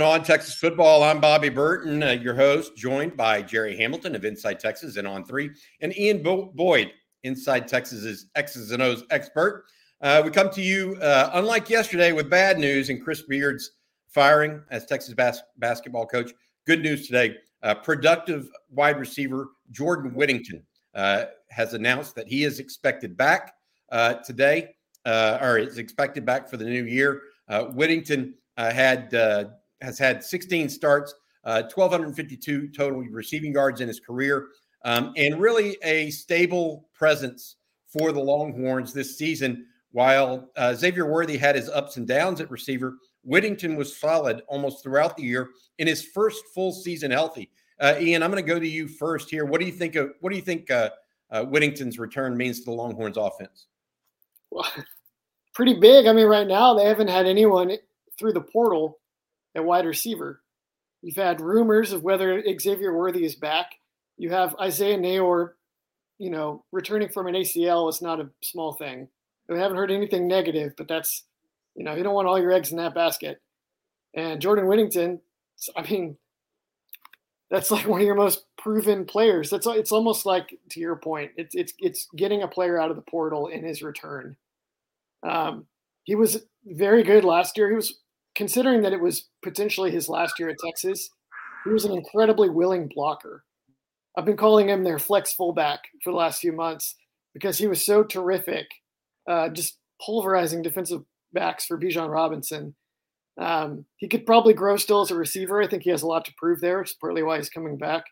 On Texas football, I'm Bobby Burton, uh, your host, joined by Jerry Hamilton of Inside Texas and On Three, and Ian Bo- Boyd, Inside Texas's X's and O's expert. Uh, we come to you, uh, unlike yesterday, with bad news and Chris Beard's firing as Texas bas- basketball coach. Good news today. Uh, productive wide receiver Jordan Whittington uh, has announced that he is expected back uh, today, or is expected back for the new year. Whittington had has had 16 starts, uh, 1,252 total receiving yards in his career, um, and really a stable presence for the Longhorns this season. While uh, Xavier Worthy had his ups and downs at receiver, Whittington was solid almost throughout the year in his first full season healthy. Uh, Ian, I'm going to go to you first here. What do you think of what do you think uh, uh, Whittington's return means to the Longhorns offense? Well, pretty big. I mean, right now they haven't had anyone through the portal at wide receiver. You've had rumors of whether Xavier Worthy is back. You have Isaiah Neyor, you know, returning from an ACL is not a small thing. We haven't heard anything negative, but that's, you know, you don't want all your eggs in that basket. And Jordan Whittington, I mean, that's like one of your most proven players. That's it's almost like to your point. It's it's it's getting a player out of the portal in his return. Um, he was very good last year. He was considering that it was potentially his last year at Texas, he was an incredibly willing blocker. I've been calling him their flex fullback for the last few months because he was so terrific, uh, just pulverizing defensive backs for Bijan Robinson. Um, he could probably grow still as a receiver. I think he has a lot to prove there. It's partly why he's coming back,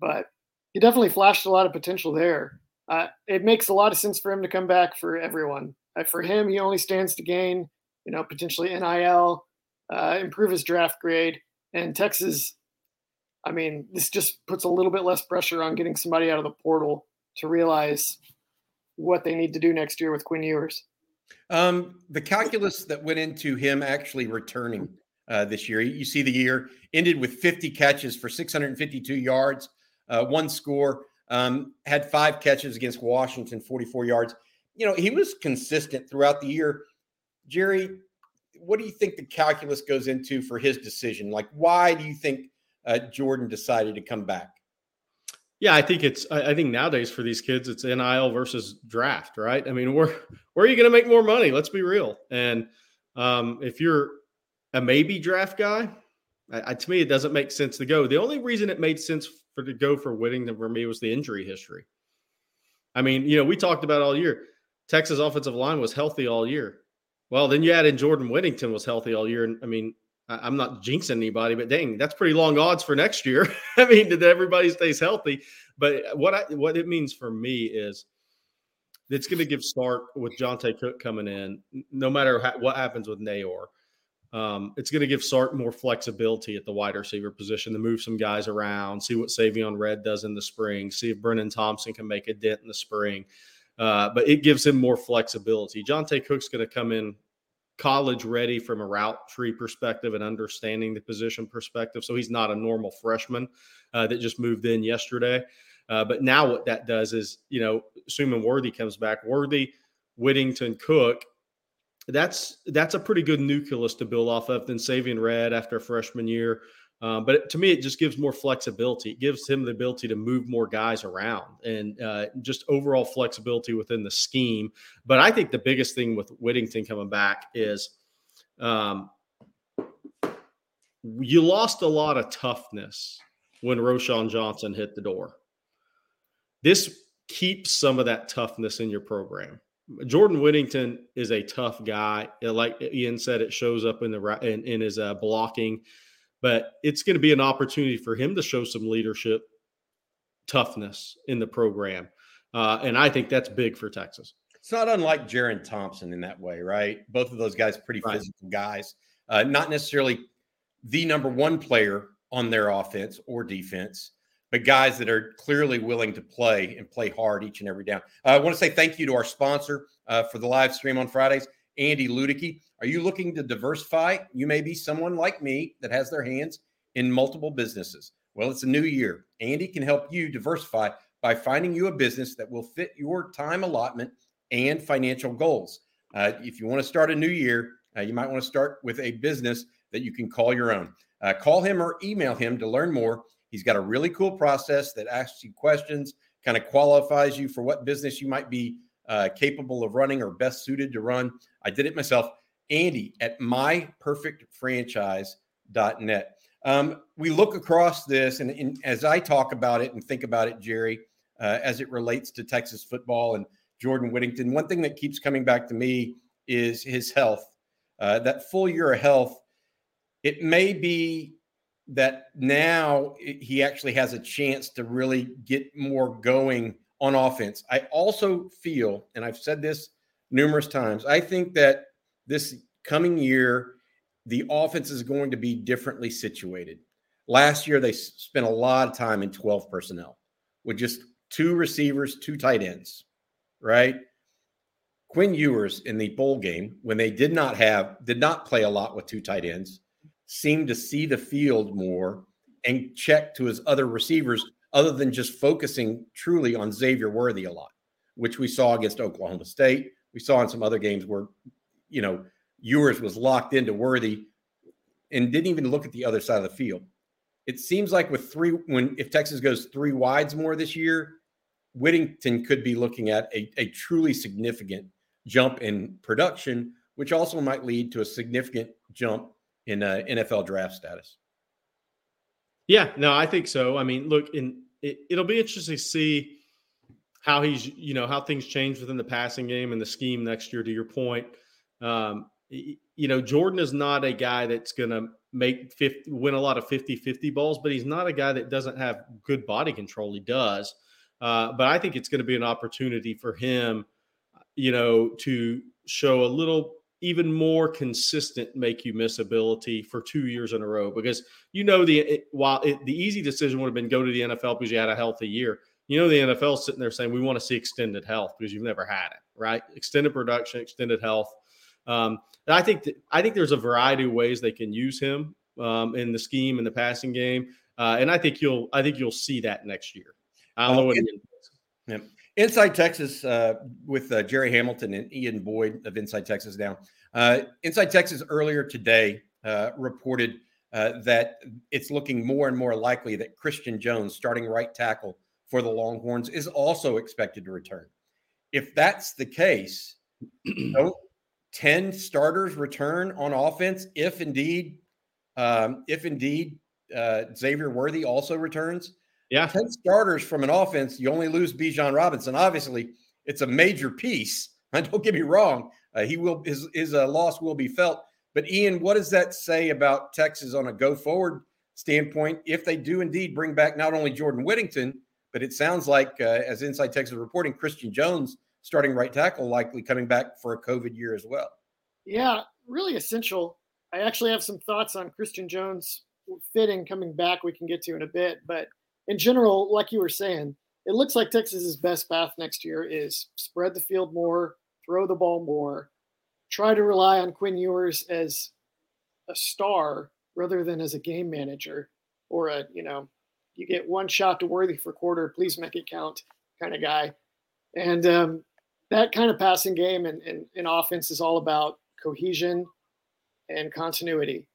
but he definitely flashed a lot of potential there. Uh, it makes a lot of sense for him to come back for everyone. Uh, for him, he only stands to gain, you know, potentially NIL, uh, improve his draft grade. And Texas, I mean, this just puts a little bit less pressure on getting somebody out of the portal to realize what they need to do next year with Quinn Ewers. Um, the calculus that went into him actually returning uh, this year, you see the year ended with 50 catches for 652 yards, uh, one score, um, had five catches against Washington, 44 yards. You know, he was consistent throughout the year. Jerry, what do you think the calculus goes into for his decision? Like, why do you think uh, Jordan decided to come back? Yeah, I think it's. I think nowadays for these kids, it's NIL versus draft, right? I mean, where where are you going to make more money? Let's be real. And um, if you're a maybe draft guy, I, I, to me, it doesn't make sense to go. The only reason it made sense for to go for Whittington for me was the injury history. I mean, you know, we talked about all year. Texas offensive line was healthy all year. Well, then you add in Jordan Whittington was healthy all year. And I mean, I'm not jinxing anybody, but dang, that's pretty long odds for next year. I mean, that everybody stays healthy. But what I what it means for me is it's going to give Sark with Johntay Cook coming in, no matter how, what happens with Neyor. Um, it's going to give Sark more flexibility at the wide receiver position to move some guys around, see what Savion Red does in the spring, see if Brennan Thompson can make a dent in the spring. Uh, but it gives him more flexibility. Johntay Cook's going to come in college ready from a route tree perspective and understanding the position perspective. So he's not a normal freshman uh, that just moved in yesterday. Uh, but now what that does is, you know, assuming Worthy comes back, Worthy, Whittington, Cook, that's that's a pretty good nucleus to build off of. Then Savion Red after a freshman year, um, but to me, it just gives more flexibility. It gives him the ability to move more guys around and uh, just overall flexibility within the scheme. But I think the biggest thing with Whittington coming back is um, you lost a lot of toughness when Roschon Johnson hit the door. This keeps some of that toughness in your program. Jordan Whittington is a tough guy. Like Ian said, it shows up in the in, in his uh, blocking but it's going to be an opportunity for him to show some leadership toughness in the program. Uh, and I think that's big for Texas. It's not unlike Jerrin Thompson in that way, right? Both of those guys, pretty right. physical guys, uh, not necessarily the number one player on their offense or defense, but guys that are clearly willing to play and play hard each and every down. Uh, I want to say thank you to our sponsor uh, for the live stream on Fridays, Andy Ludicky. Are you looking to diversify? You may be someone like me that has their hands in multiple businesses. Well, it's a new year. Andy can help you diversify by finding you a business that will fit your time allotment and financial goals. Uh, if you want to start a new year, uh, you might want to start with a business that you can call your own. Uh, call him or email him to learn more. He's got a really cool process that asks you questions, kind of qualifies you for what business you might be uh, capable of running or best suited to run. I did it myself. Andy at myperfectfranchise.net. Um, we look across this, and, and, as I talk about it and think about it, Jerry, uh, as it relates to Texas football and Jordan Whittington, one thing that keeps coming back to me is his health. Uh, that full year of health, it may be that now he actually has a chance to really get more going on offense. I also feel, and I've said this numerous times, I think that this coming year, the offense is going to be differently situated. Last year, they spent a lot of time in 12 personnel with just two receivers, two tight ends, right? Quinn Ewers in the bowl game, when they did not have, did not play a lot with two tight ends, seemed to see the field more and check to his other receivers other than just focusing truly on Xavier Worthy a lot, which we saw against Oklahoma State. We saw in some other games where, you know, Ewers was locked into Worthy and didn't even look at the other side of the field. It seems like with three, when if Texas goes three wides more this year, Whittington could be looking at a, a truly significant jump in production, which also might lead to a significant jump in uh, NFL draft status. Yeah, no, I think so. I mean, look, in it, it'll be interesting to see how he's, you know, how things change within the passing game and the scheme next year. To your point, um, you know, Jordan is not a guy that's going to make 50, win a lot of 50 50 balls, but he's not a guy that doesn't have good body control. He does. Uh, but I think it's going to be an opportunity for him, you know, to show a little even more consistent make you miss ability for two years in a row because you know the it, while it, the easy decision would have been go to the NFL because you had a healthy year. You know the NFL sitting there saying we want to see extended health because you've never had it, right? Extended production, extended health. Um, I think that, I think there's a variety of ways they can use him um, in the scheme in the passing game, uh, and I think you'll I think you'll see that next year. I don't know what. yeah. Inside Texas uh, with uh, Jerry Hamilton and Ian Boyd of Inside Texas now. Uh, Inside Texas earlier today uh, reported uh, that it's looking more and more likely that Christian Jones, starting right tackle for the Longhorns, is also expected to return. If that's the case, don't 10 starters return on offense if indeed um, if indeed uh, Xavier Worthy also returns? Yeah. 10 starters from an offense, you only lose Bijan Robinson. Obviously, it's a major piece. And don't get me wrong, uh, he will his his uh, loss will be felt. But Ian, what does that say about Texas on a go forward standpoint if they do indeed bring back not only Jordan Whittington, but it sounds like uh, as Inside Texas reporting, Christian Jones starting right tackle likely coming back for a COVID year as well. Yeah, really essential. I actually have some thoughts on Christian Jones fitting coming back. We can get to in a bit, but in general, like you were saying, it looks like Texas's best path next year is spread the field more, throw the ball more, try to rely on Quinn Ewers as a star rather than as a game manager or a, you know, you get one shot to worthy for quarter, please make it count kind of guy. And um, that kind of passing game and, and, and, offense is all about cohesion and continuity.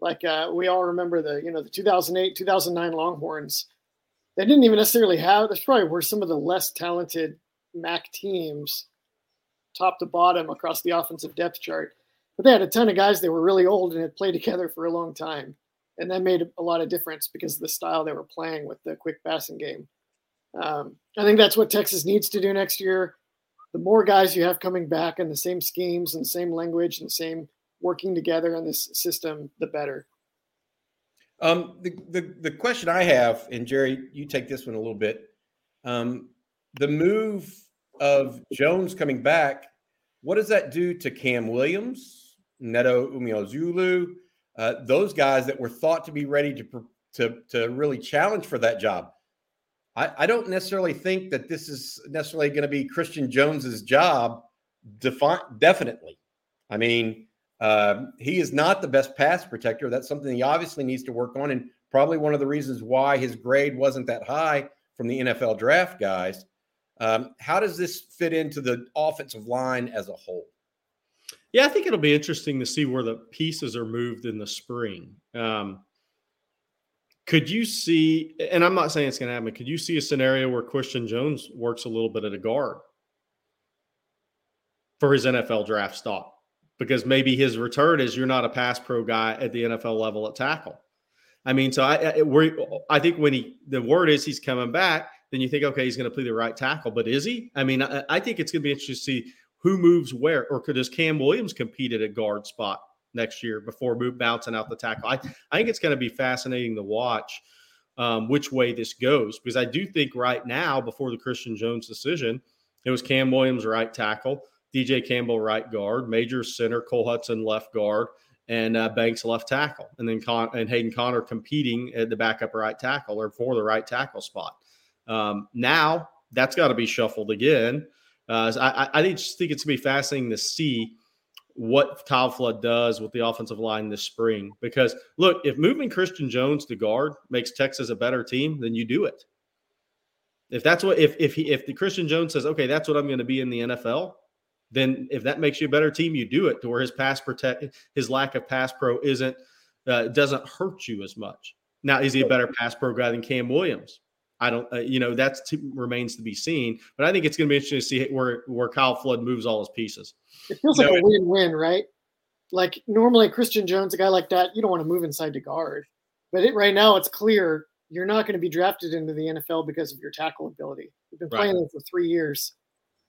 Like uh, we all remember the, you know, the 2008, 2009 Longhorns they didn't even necessarily have. That's probably were some of the less talented Mack teams, top to bottom across the offensive depth chart. But they had a ton of guys that were really old and had played together for a long time, and that made a lot of difference because of the style they were playing with the quick passing game. Um, I think that's what Texas needs to do next year. The more guys you have coming back in the same schemes and the same language and the same working together in this system, the better. Um, the, the, the question I have, and Jerry, you take this one a little bit. Um, the move of Jones coming back, what does that do to Cam Williams, Neto Umeozulu, uh, those guys that were thought to be ready to, to, to really challenge for that job? I, I don't necessarily think that this is necessarily going to be Christian Jones's job. Defi- definitely. I mean, uh, he is not the best pass protector. That's something he obviously needs to work on, and probably one of the reasons why his grade wasn't that high from the NFL draft guys. Um, how does this fit into the offensive line as a whole? Yeah, I think it'll be interesting to see where the pieces are moved in the spring. Um, Could you see, and I'm not saying it's going to happen, could you see a scenario where Christian Jones works a little bit at a guard for his NFL draft stock? Because maybe his return is you're not a pass pro guy at the NFL level at tackle. I mean, so I, I, I think when he, the word is he's coming back, then you think, okay, he's going to play the right tackle. But is he? I mean, I, I think it's going to be interesting to see who moves where, or could does Cam Williams compete at a guard spot next year before move, bouncing out the tackle? I, I think it's going to be fascinating to watch um, which way this goes because I do think right now, before the Christian Jones decision, it was Cam Williams right tackle, DJ Campbell right guard, Major center, Cole Hudson left guard, and uh, Banks left tackle, and then Con- and Hayden Conner competing at the backup right tackle or for the right tackle spot. Um, now that's got to be shuffled again. Uh, I, I just think it's going to be fascinating to see what Kyle Flood does with the offensive line this spring. Because look, if moving Christian Jones to guard makes Texas a better team, then you do it. If that's what if if he if the Christian Jones says, okay, that's what I'm going to be in the NFL, then if that makes you a better team, you do it to where his pass protect his lack of pass pro isn't uh, doesn't hurt you as much. Now, is he a better pass pro guy than Cam Williams? I don't, uh, you know, that remains to be seen. But I think it's going to be interesting to see where where Kyle Flood moves all his pieces. It feels like a win-win, right? Like normally Christian Jones, a guy like that, you don't want to move inside to guard. But it, right now, it's clear you're not going to be drafted into the NFL because of your tackle ability. You've been playing right. it for three years.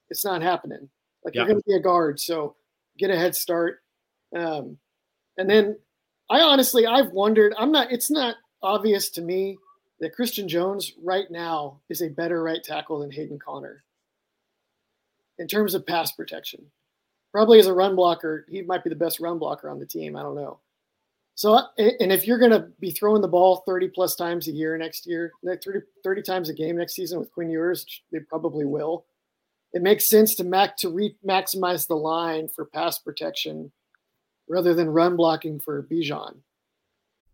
It's not happening. Like you're going to be a guard, so get a head start. Um, and then I honestly, I've wondered. I'm not. It's not obvious to me that Christian Jones right now is a better right tackle than Hayden Conner in terms of pass protection. Probably as a run blocker, he might be the best run blocker on the team. I don't know. So, and if you're going to be throwing the ball 30 plus times a year next year, 30, 30 times a game next season with Quinn Ewers, they probably will. It makes sense to mac to re- maximize the line for pass protection rather than run blocking for Bijan.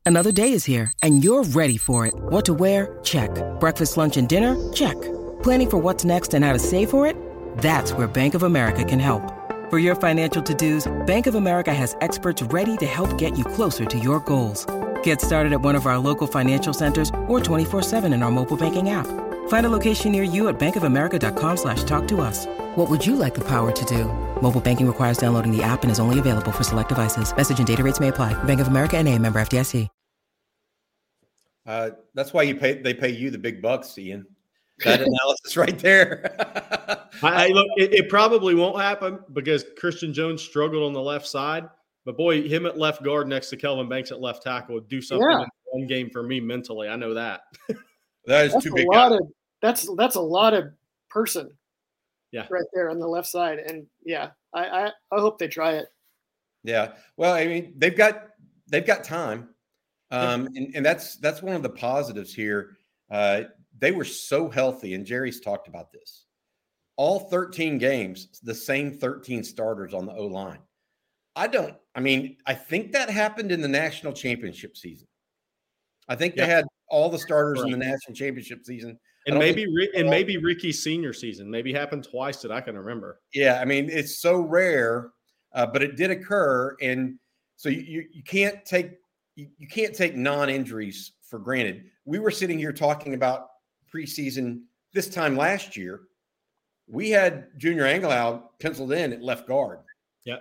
Another day is here, and you're ready for it. What to wear? Check. Breakfast, lunch, and dinner? Check. Planning for what's next and how to save for it? That's where Bank of America can help. For your financial to-dos, Bank of America has experts ready to help get you closer to your goals. Get started at one of our local financial centers or 24-7 in our mobile banking app. Find a location near you at bankofamerica.com slash talk to us. What would you like the power to do? Mobile banking requires downloading the app and is only available for select devices. Message and data rates may apply. Bank of America and a member FDIC. Uh, that's why you pay. They pay you the big bucks, Ian. That analysis right there. I, look, it, it, probably won't happen because Christian Jones struggled on the left side. But boy, him at left guard next to Kelvin Banks at left tackle would do something yeah. in one game for me mentally. I know that. that is that's too big. A lot of, that's that's a lot of person. Yeah. Right there on the left side and yeah I, I i hope they try it. Yeah well i mean they've got they've got time. Um and, and that's that's one of the positives here. Uh they were so healthy and jerry's talked about this. All 13 games the same 13 starters on the o line i don't i mean i think that happened in the national championship season. I think they had all the starters right. in the national championship season and maybe and maybe Ricky's senior season maybe happened twice that I can remember. Yeah, I mean it's so rare, uh, but it did occur, and so you you, you can't take you, you can't take non-injuries for granted. We were sitting here talking about preseason this time last year. We had Junior Angilau penciled in at left guard. Yeah,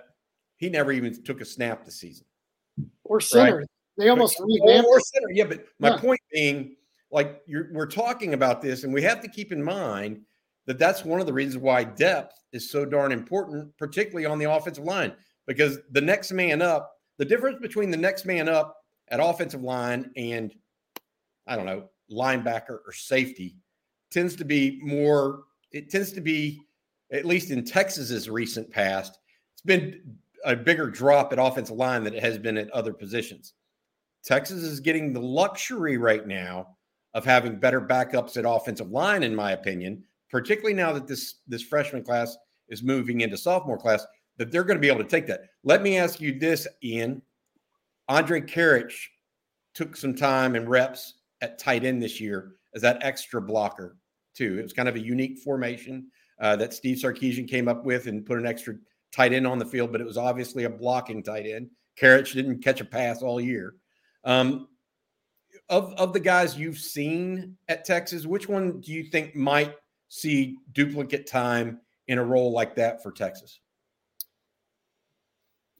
he never even took a snap this season. Or center. Right? They almost but, revamped. Or center. Yeah, but my yeah. point being like we're talking about this, and we have to keep in mind that that's one of the reasons why depth is so darn important, particularly on the offensive line, because the next man up, the difference between the next man up at offensive line and I don't know, linebacker or safety tends to be more, it tends to be, at least in Texas's recent past, it's been a bigger drop at offensive line than it has been at other positions. Texas is getting the luxury right now of having better backups at offensive line, in my opinion, particularly now that this this freshman class is moving into sophomore class, that they're going to be able to take that. Let me ask you this, Ian. Andre Karic took some time and reps at tight end this year as that extra blocker, too. It was kind of a unique formation uh, that Steve Sarkisian came up with and put an extra tight end on the field, but it was obviously a blocking tight end. Karic didn't catch a pass all year. Um, of of the guys you've seen at Texas, which one do you think might see duplicate time in a role like that for Texas?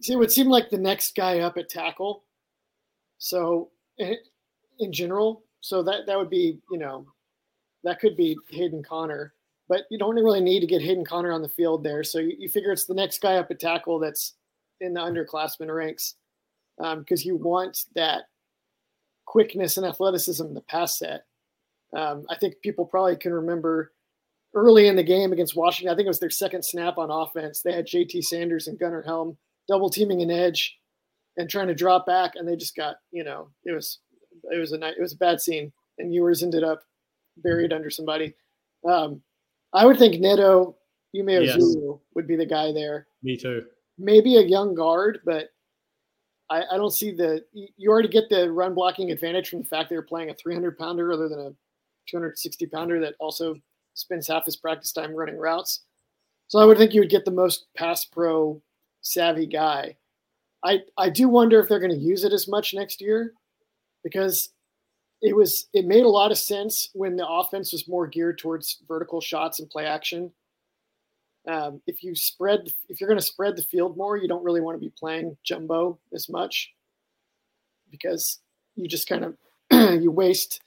See, it would seem like the next guy up at tackle. So, in, in general, so that that would be you know, that could be Hayden Conner, but you don't really need to get Hayden Conner on the field there. So you, you figure it's the next guy up at tackle that's in the underclassmen ranks because um, you want that quickness and athleticism in the pass set. Um, I think people probably can remember early in the game against Washington. I think it was their second snap on offense. They had JT Sanders and Gunnar Helm double teaming an edge and trying to drop back, and they just got you know it was it was a night it was a bad scene, and Ewers ended up buried under somebody. Um, I would think Neto Umeozulu yes. would be the guy there. Me too. Maybe a young guard, but I, I, don't see the. You already get the run blocking advantage from the fact they're playing a 300 pounder rather than a 260 pounder that also spends half his practice time running routes. So I would think you would get the most pass pro savvy guy. I I do wonder if they're going to use it as much next year because it was it made a lot of sense when the offense was more geared towards vertical shots and play action. Um, if you spread if you're going to spread the field more, you don't really want to be playing jumbo as much because you just kind of you waste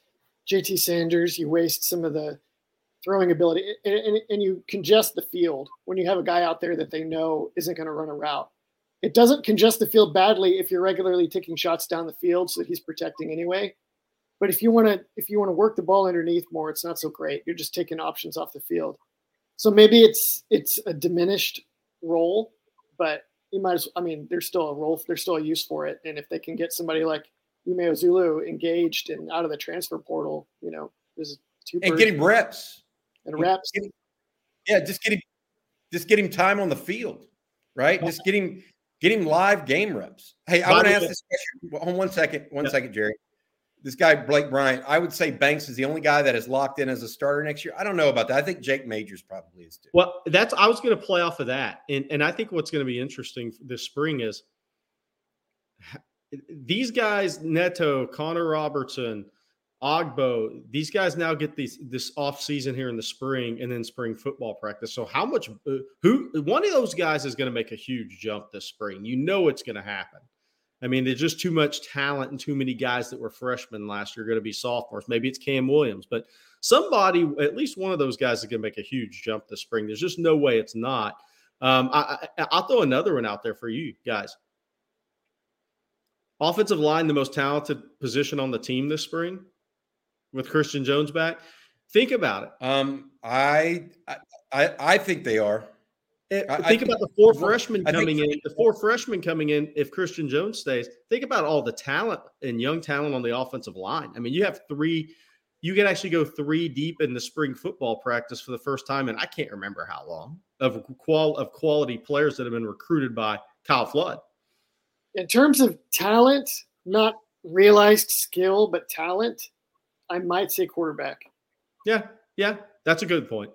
JT Sanders, you waste some of the throwing ability, and, and, and, you congest the field when you have a guy out there that they know isn't going to run a route. It doesn't congest the field badly if you're regularly taking shots down the field so that he's protecting anyway. But if you want to if you want to work the ball underneath more, it's not so great. You're just taking options off the field. So maybe it's it's a diminished role, but you might as I mean, there's still a role, there's still a use for it. And if they can get somebody like Umeozulu engaged and out of the transfer portal, you know, there's two and getting reps and reps. yeah, just getting just get him time on the field, right? Just get him, get him live game reps. Hey, I want to ask this question. Hold on one second, one yeah. second, Jerry. This guy Blake Bryant, I would say Banks is the only guy that is locked in as a starter next year. I don't know about that. I think Jake Majors probably is too. Well, that's I was going to play off of that, and and I think what's going to be interesting this spring is these guys, Neto, Connor Robertson, Ogbo, these guys now get these this off season here in the spring and then spring football practice. So how much uh, who one of those guys is going to make a huge jump this spring? You know it's going to happen. I mean, there's just too much talent and too many guys that were freshmen last year going to be sophomores. Maybe it's Cam Williams, but somebody, at least one of those guys, is going to make a huge jump this spring. There's just no way it's not. Um, I, will throw another one out there for you guys. Offensive line, the most talented position on the team this spring with Christian Jones back. Think about it. Um, I, I I think they are. Eh, I, think I, about the four freshmen coming in. The four freshmen coming in. If Christian Jones stays, think about all the talent and young talent on the offensive line. I mean, you have three. You can actually go three deep in the spring football practice for the first time, and I can't remember how long of qual of quality players that have been recruited by Kyle Flood. In terms of talent, not realized skill, but talent, I might say quarterback. Yeah, yeah, that's a good point.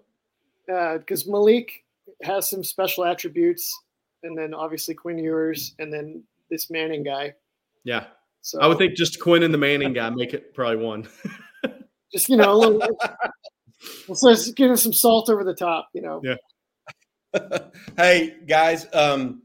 Because uh, Maalik has some special attributes, and then obviously Quinn Ewers, and then this Manning guy. Yeah. So I would think just Quinn and the Manning guy make it probably one. just you know, a little. so just giving some salt over the top, you know. Yeah. hey guys, um,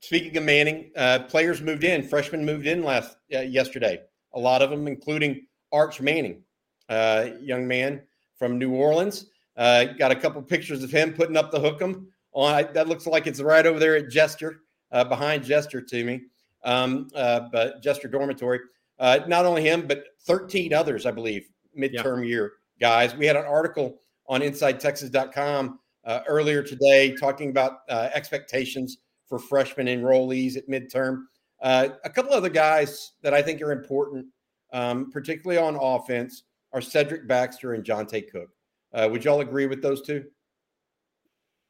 speaking of Manning, uh, players moved in. Freshmen moved in last uh, yesterday. A lot of them, including Arch Manning, uh, young man from New Orleans. Uh, got a couple pictures of him putting up the hook'em on. That looks like it's right over there at Jester, uh, behind Jester to me, um, uh, but Jester Dormitory. Uh, not only him, but 13 others, I believe, midterm yeah. year guys. We had an article on InsideTexas.com uh, earlier today talking about uh, expectations for freshman enrollees at midterm. a couple other guys that I think are important um, particularly on offense, are Cedric Baxter and Johntay Cook. Uh, would y'all agree with those two?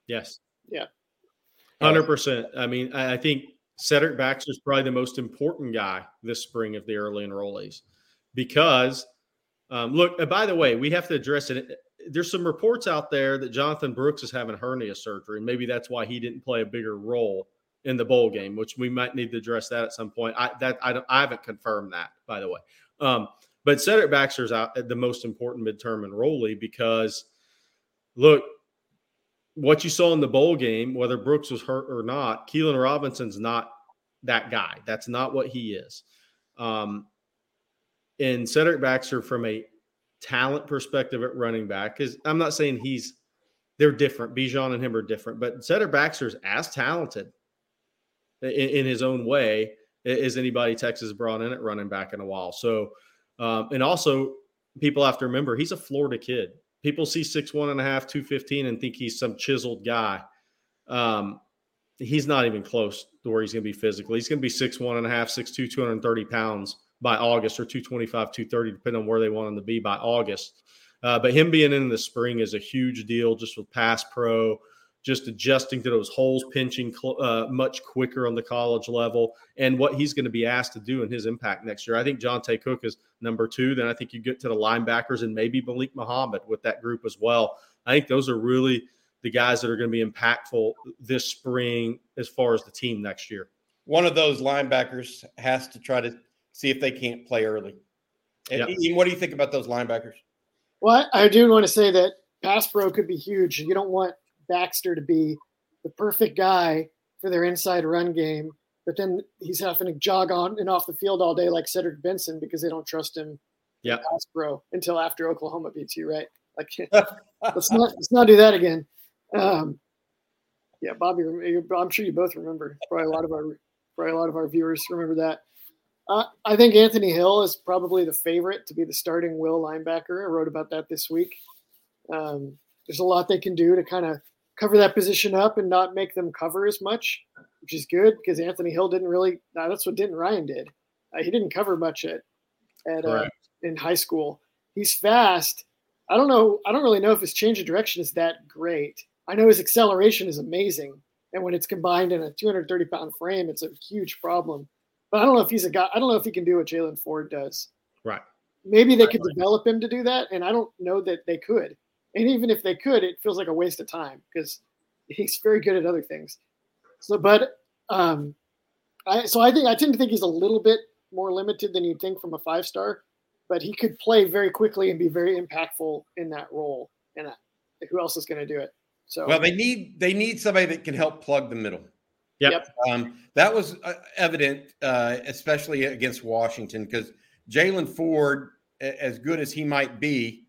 Yes. Yeah. Hundred percent. I mean, I think Cedric Baxter is probably the most important guy this spring of the early enrollees because, um, look. Uh, by the way, we have to address it. There's some reports out there that Jonathan Brooks is having hernia surgery, and maybe that's why he didn't play a bigger role in the bowl game, which we might need to address that at some point. I that I don't I haven't confirmed that, by the way. Um, But Cedric Baxter's out the most important midterm enrollee because look, what you saw in the bowl game, whether Brooks was hurt or not, Keilan Robinson's not that guy. That's not what he is. Um, and Cedric Baxter, from a talent perspective at running back, because I'm not saying he's they're different. Bijan and him are different, but Cedric Baxter's as talented in, in, his own way as anybody Texas brought in at running back in a while. So, um, and also people have to remember he's a Florida kid people see six one and a half, two fifteen, and think he's some chiseled guy. Um, he's not even close to where he's going to be physically. He's going to be six one and a half, six two, 230 pounds by August, or 225, 230, depending on where they want him to be by August. Uh, but him being in the spring is a huge deal just with pass pro, just adjusting to those holes, pinching cl- uh, much quicker on the college level, and what he's going to be asked to do in his impact next year. I think Johntay Cook is number two. Then I think you get to the linebackers and maybe Malik Muhammad with that group as well. I think those are really the guys that are going to be impactful this spring as far as the team next year. One of those linebackers has to try to see if they can't play early. And yep. Ian, what do you think about those linebackers? Well, I do want to say that pass pro could be huge. You don't want Baxter to be the perfect guy for their inside run game, but then he's having to jog on and off the field all day like Cedric Benson because they don't trust him. Yeah, pro until after Oklahoma beats you, right? Like, let's not let's not do that again. Um, yeah, Bobby, I'm sure you both remember. Probably a lot of our probably a lot of our viewers remember that. Uh, I think Anthony Hill is probably the favorite to be the starting will linebacker. I wrote about that this week. Um, there's a lot they can do to kind of cover that position up and not make them cover as much, which is good because Anthony Hill didn't really. Uh, that's what Denton Ryan did. Uh, he didn't cover much at at uh, in high school. He's fast. I don't know. I don't really know if his change of direction is that great. I know his acceleration is amazing, and when it's combined in a 230 pound frame, it's a huge problem. But I don't know if he's a guy. I don't know if he can do what Jaylan Ford does. Right. Maybe they could develop him to do that, and I don't know that they could. And even if they could, it feels like a waste of time because he's very good at other things. So, but um, I so I think I tend to think he's a little bit more limited than you'd think from a five star, but he could play very quickly and be very impactful in that role. And uh, who else is going to do it? So well, they need they need somebody that can help plug the middle. Yep. yep. Um, that was uh, evident, uh, especially against Washington, because Jaylan Ford, as good as he might be,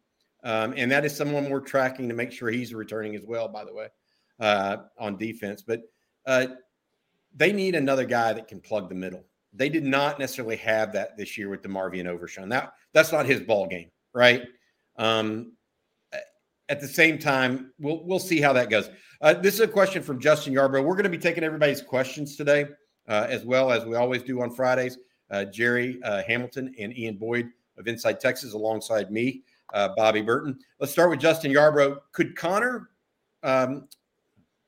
um, and that is someone we're tracking to make sure he's returning as well, by the way, uh, on defense. But uh, they need another guy that can plug the middle. They did not necessarily have that this year with DeMarvion Overshown. That that's not his ball game, right? Um, at the same time, we'll we'll see how that goes. Uh, this is a question from Justin Yarbrough. We're going to be taking everybody's questions today, uh, as well as we always do on Fridays. Uh, Jerry uh, Hamilton and Ian Boyd of Inside Texas, alongside me uh, Bobby Burton. Let's start with Justin Yarbrough. Could Connor, um,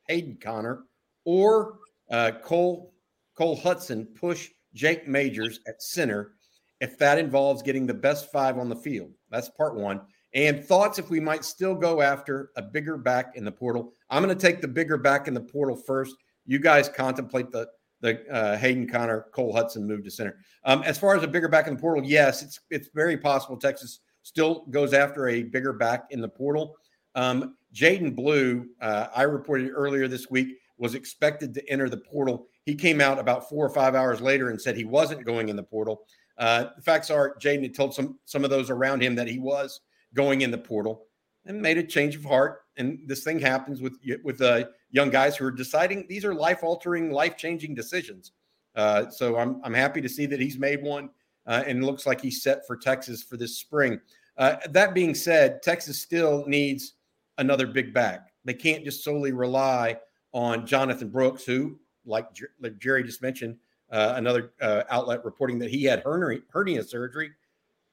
Hayden Conner, or uh, Cole Cole Hudson push Jake Majors at center if that involves getting the best five on the field? That's part one. And thoughts if we might still go after a bigger back in the portal. I'm going to take the bigger back in the portal first. You guys contemplate the the uh, Hayden Conner Cole Hudson move to center. Um, as far as a bigger back in the portal, yes, it's it's very possible Texas still goes after a bigger back in the portal. Um, Jaydon Blue, uh, I reported earlier this week, was expected to enter the portal. He came out about four or five hours later and said he wasn't going in the portal. Uh, the facts are, Jaydon had told some some of those around him that he was going in the portal and made a change of heart. And this thing happens with with uh, young guys who are deciding these are life altering, life changing decisions. Uh, so I'm I'm happy to see that he's made one uh, and looks like he's set for Texas for this spring. Uh, that being said, Texas still needs another big back. They can't just solely rely on Jonathan Brooks, who, like, like Jerry just mentioned, uh, another uh, outlet reporting that he had hernia, hernia surgery,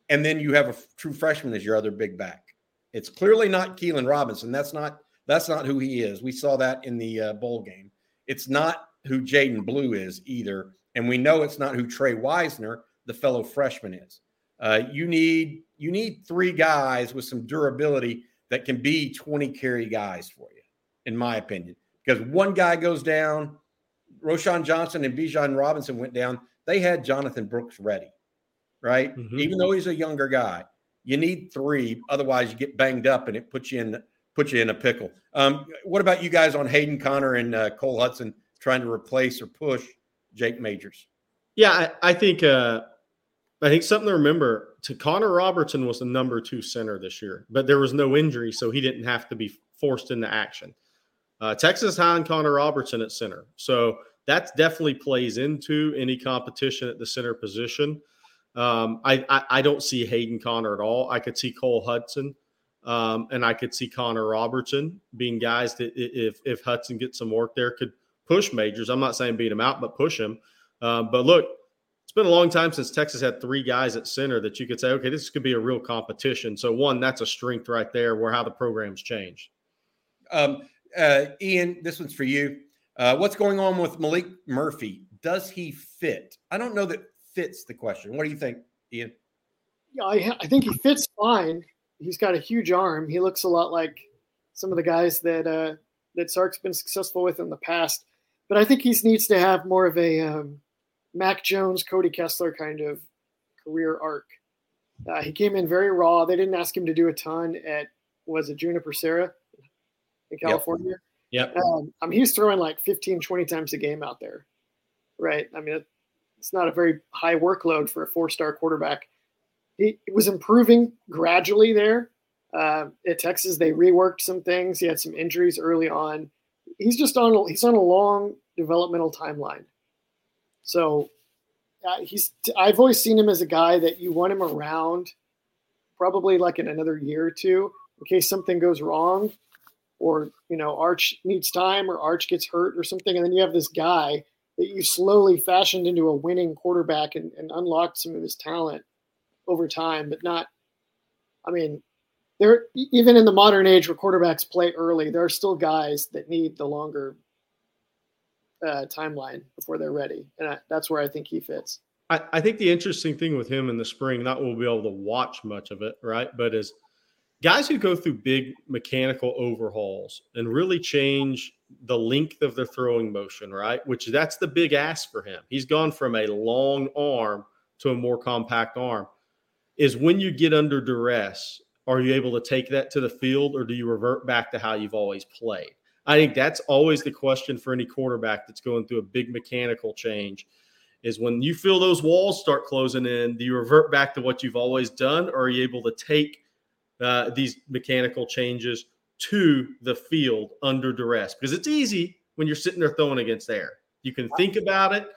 and then you have a true freshman as your other big back. It's clearly not Keilan Robinson. That's not that's not who he is. We saw that in the uh, bowl game. It's not who Jaydon Blue is either, and we know it's not who Trey Wisner, the fellow freshman, is. Uh, you need you need three guys with some durability that can be 20 carry guys for you, in my opinion. Because one guy goes down, Roschon Johnson and Bijan Robinson went down. They had Jonathan Brooks ready, right? Mm-hmm. Even though he's a younger guy, you need three. Otherwise, you get banged up and it puts you in puts you in a pickle. Um, what about you guys on Hayden Conner and uh, Cole Hudson trying to replace or push Jake Majors? Yeah, I, I think uh, I think something to remember. To Connor Robertson was the number two center this year, but there was no injury, so he didn't have to be forced into action. Uh, Texas high on Connor Robertson at center, so that definitely plays into any competition at the center position. Um, I, I, I don't see Hayden Conner at all. I could see Cole Hudson, um, and I could see Connor Robertson being guys that if if Hudson gets some work there could push majors. I'm not saying beat him out, but push him. Uh, but look, been a long time since Texas had three guys at center that you could say, okay, this could be a real competition. So one, that's a strength right there, where how the program's changed. Um, uh, Ian, this one's for you. Uh, what's going on with Maalik Murphy? Does he fit? I don't know that fits the question. What do you think, Ian? Yeah, I, I think he fits fine. He's got a huge arm. He looks a lot like some of the guys that uh, that Sark's been successful with in the past. But I think he needs to have more of a um, Mac Jones, Cody Kessler kind of career arc. Uh, he came in very raw. They didn't ask him to do a ton at was it Juniper Serra in California. Yep. Um, I mean, he's throwing like 15, 20 times a game out there, right? I mean, it's not a very high workload for a four-star quarterback. He was improving gradually there. Uh, at Texas, they reworked some things. He had some injuries early on. He's just on. A, he's on a long developmental timeline. So uh, he's. I've always seen him as a guy that you want him around, probably like in another year or two, in case something goes wrong, or you know Arch needs time, or Arch gets hurt or something, and then you have this guy that you slowly fashioned into a winning quarterback and, and unlocked some of his talent over time, but not. I mean, there even in the modern age where quarterbacks play early, there are still guys that need the longer uh, timeline before they're ready, and I, that's where I think he fits. I, I think the interesting thing with him in the spring, not we'll be able to watch much of it, right? But is guys who go through big mechanical overhauls and really change the length of their throwing motion, right? Which that's the big ask for him. He's gone from a long arm to a more compact arm. Is when you get under duress, are you able to take that to the field or do you revert back to how you've always played? I think that's always the question for any quarterback that's going through a big mechanical change is when you feel those walls start closing in, do you revert back to what you've always done or are you able to take uh, these mechanical changes to the field under duress? Because it's easy when you're sitting there throwing against air. You can think about it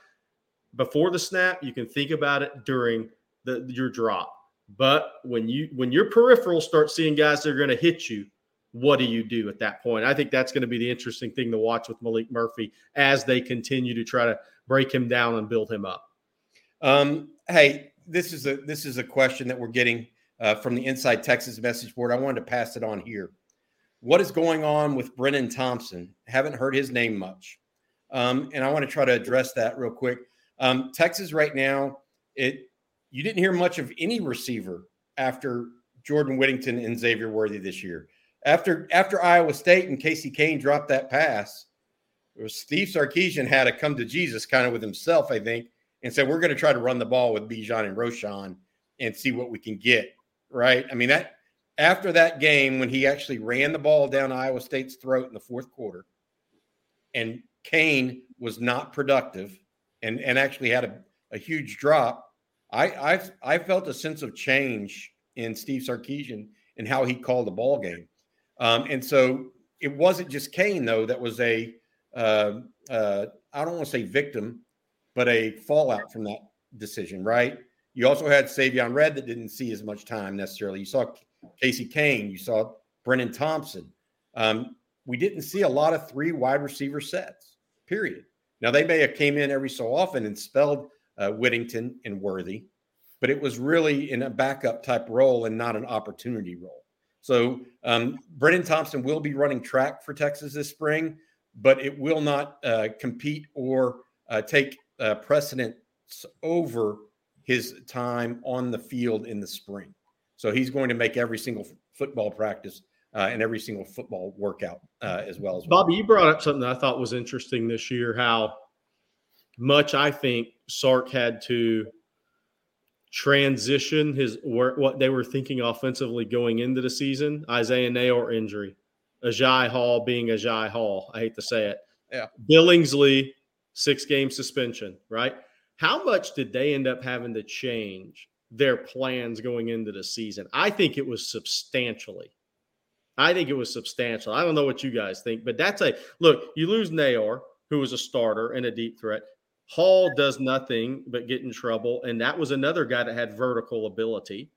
before the snap, you can think about it during the, your drop. But when you when your peripheral starts seeing guys that are going to hit you, what do you do at that point? I think that's going to be the interesting thing to watch with Maalik Murphy as they continue to try to break him down and build him up. Um, hey, this is a this is a question that we're getting uh, from the Inside Texas message board. I wanted to pass it on here. What is going on with Brennan Thompson? Haven't heard his name much, um, and I want to try to address that real quick. Um, Texas right now, it you didn't hear much of any receiver after Jordan Whittington and Xavier Worthy this year. After after Iowa State and Casey Cain dropped that pass, Steve Sarkisian had to come to Jesus kind of with himself, I think, and said, We're going to try to run the ball with Bijan and Roschon and see what we can get. Right. I mean, that after that game, when he actually ran the ball down Iowa State's throat in the fourth quarter, and Cain was not productive and, and actually had a, a huge drop, I, I I felt a sense of change in Steve Sarkisian and how he called the ball game. Um, and so it wasn't just Cain, though, that was a uh, uh, I don't want to say victim, but a fallout from that decision, right? You also had Savion Red that didn't see as much time necessarily. You saw Casey Cain, you saw Brennan Thompson. Um, we didn't see a lot of three wide receiver sets, period. Now, they may have came in every so often and spelled uh, Whittington and Worthy, but it was really in a backup type role and not an opportunity role. So um, Brennan Thompson will be running track for Texas this spring, but it will not uh, compete or uh, take uh, precedence over his time on the field in the spring. So he's going to make every single f- football practice uh, and every single football workout uh, as well as well. Bobby. You brought up something I thought was interesting this year. How much I think Sark had to transition his what they were thinking offensively going into the season. Isaiah Neyor injury, Agiye Hall being Agiye Hall. I hate to say it. Yeah. Billingsley six game suspension. Right. How much did they end up having to change their plans going into the season? I think it was substantially. I think it was substantial. I don't know what you guys think, but that's a look. You lose Neyor, who was a starter and a deep threat. Hall does nothing but get in trouble, and that was another guy that had vertical ability.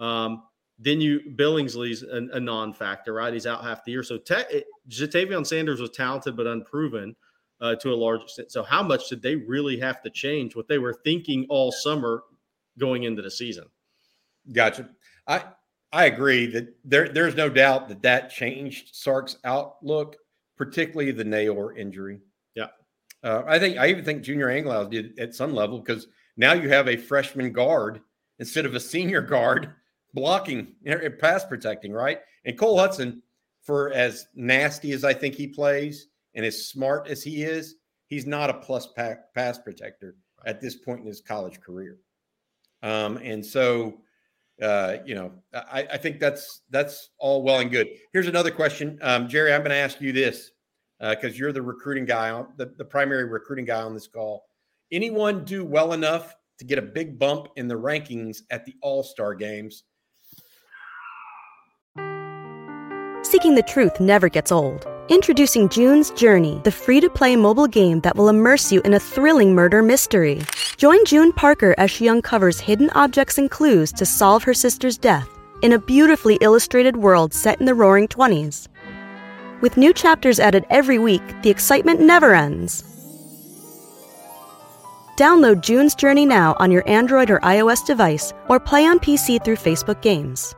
Um, then you Billingsley's a, a, non-factor, right? He's out half the year. So te- Ja'Tavion Sanders was talented but unproven uh, to a large extent. So how much did they really have to change what they were thinking all summer going into the season? Gotcha. I I agree that there there's no doubt that that changed Sark's outlook, particularly the Neyor injury. Uh, I think I even think Junior Angilau did at some level because now you have a freshman guard instead of a senior guard blocking and pass protecting, right? And Cole Hudson, for as nasty as I think he plays and as smart as he is, he's not a plus pack pass protector at this point in his college career. Um, and so, uh, you know, I, I, think that's that's all well and good. Here's another question, um, Jerry. I'm going to ask you this because uh, you're the recruiting guy on the, the primary recruiting guy on this call. Anyone do well enough to get a big bump in the rankings at the All Star games? Seeking the truth never gets old. Introducing June's Journey, the free to play mobile game that will immerse you in a thrilling murder mystery. Join June Parker as she uncovers hidden objects and clues to solve her sister's death in a beautifully illustrated world set in the roaring 20s. With new chapters added every week, the excitement never ends. Download June's Journey now on your Android or iOS device, or play on PC through Facebook Games.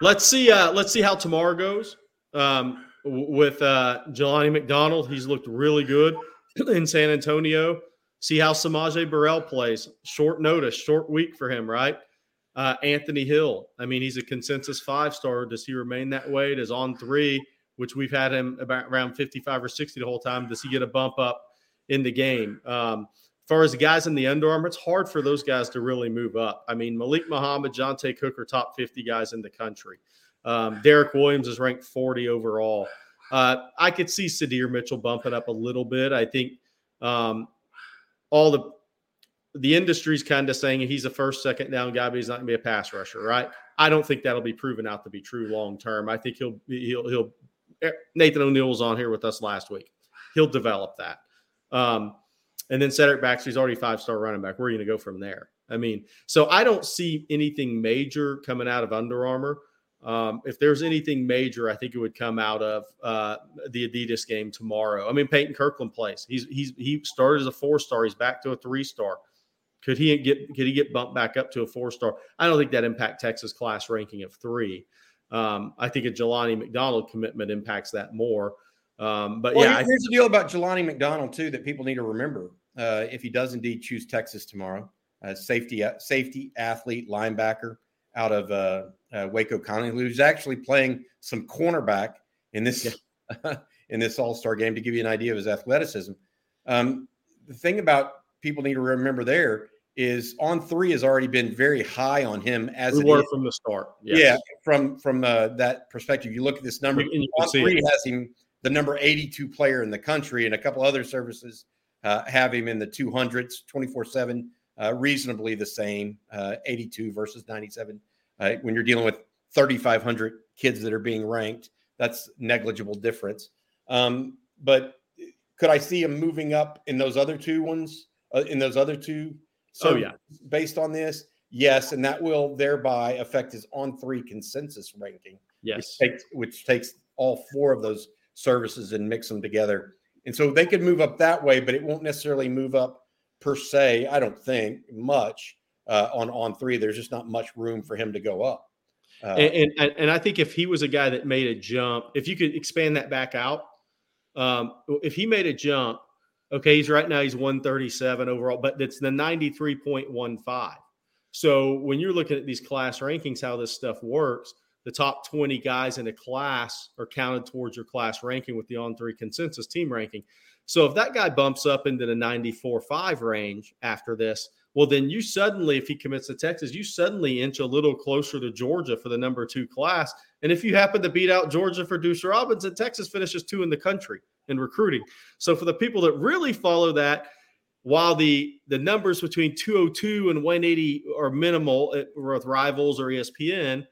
Let's see. Uh, let's see how tomorrow goes um, with uh, Jelani McDonald. He's looked really good in San Antonio. See how Samaje Burrell plays. Short notice, short week for him, right? Uh, Anthony Hill, I mean, he's a consensus five star. Does he remain that way? Does on three, which we've had him about around 55 or 60 the whole time, does he get a bump up in the game? Um, as far as the guys in the Under Armour, it's hard for those guys to really move up. I mean, Malik Muhammad, Johntay Cook are top 50 guys in the country. Um, Derek Williams is ranked 40 overall. Uh, I could see Sydir Mitchell bumping up a little bit. I think um, all the the industry's kind of saying he's a first, second down guy, but he's not going to be a pass rusher, right? I don't think that'll be proven out to be true long term. I think he'll he'll he'll. Eh, Nathan O'Neill was on here with us last week. He'll develop that. Um, and then Cedric Baxter's already five star running back. Where are you going to go from there? I mean, so I don't see anything major coming out of Under Armour. Um, if there's anything major, I think it would come out of uh, the Adidas game tomorrow. I mean, Peyton Kirkland plays. He's he's he started as a four star. He's back to a three star. Could he get could he get bumped back up to a four star? I don't think that impact Texas class ranking of three. Um, I think a Jelani McDonald commitment impacts that more. Um, but well, yeah, here's the deal about Jelani McDonald too that people need to remember. Uh, if he does indeed choose Texas tomorrow, uh, safety safety athlete linebacker out of uh, uh Waco Connally, who's actually playing some cornerback in this yeah. in this All Star game to give you an idea of his athleticism. Um, the thing about people need to remember there is on three has already been very high on him as we were from the start. Yes. Yeah, from from uh, that perspective, you look at this number. On three it. has him the number 82 player in the country, and a couple other services uh, have him in the 200s, 24 uh, seven, reasonably the same, uh, 82 versus 97. Uh, when you're dealing with 3,500 kids that are being ranked, that's negligible difference. Um, but could I see him moving up in those other two ones? Uh, in those other two so oh, yeah, based on this, yes, and that will thereby affect his on three consensus ranking. Yes, which takes, which takes all four of those services and mix them together, and so they could move up that way, but it won't necessarily move up per se. I don't think much uh, on on three. There's just not much room for him to go up. Uh, and, and and I think if he was a guy that made a jump, if you could expand that back out, um, if he made a jump Okay, he's right now he's 137 overall, but it's the 93.15. So when you're looking at these class rankings, how this stuff works, the top 20 guys in a class are counted towards your class ranking with the on three consensus team ranking. So if that guy bumps up into the 94.5 range after this, well, then you suddenly, if he commits to Texas, you suddenly inch a little closer to Georgia for the number two class. And if you happen to beat out Georgia for Deuce Robinson, Texas finishes two in the country in recruiting. So for the people that really follow that, while the the numbers between 202 and 180 are minimal eh, with rivals or ESPN,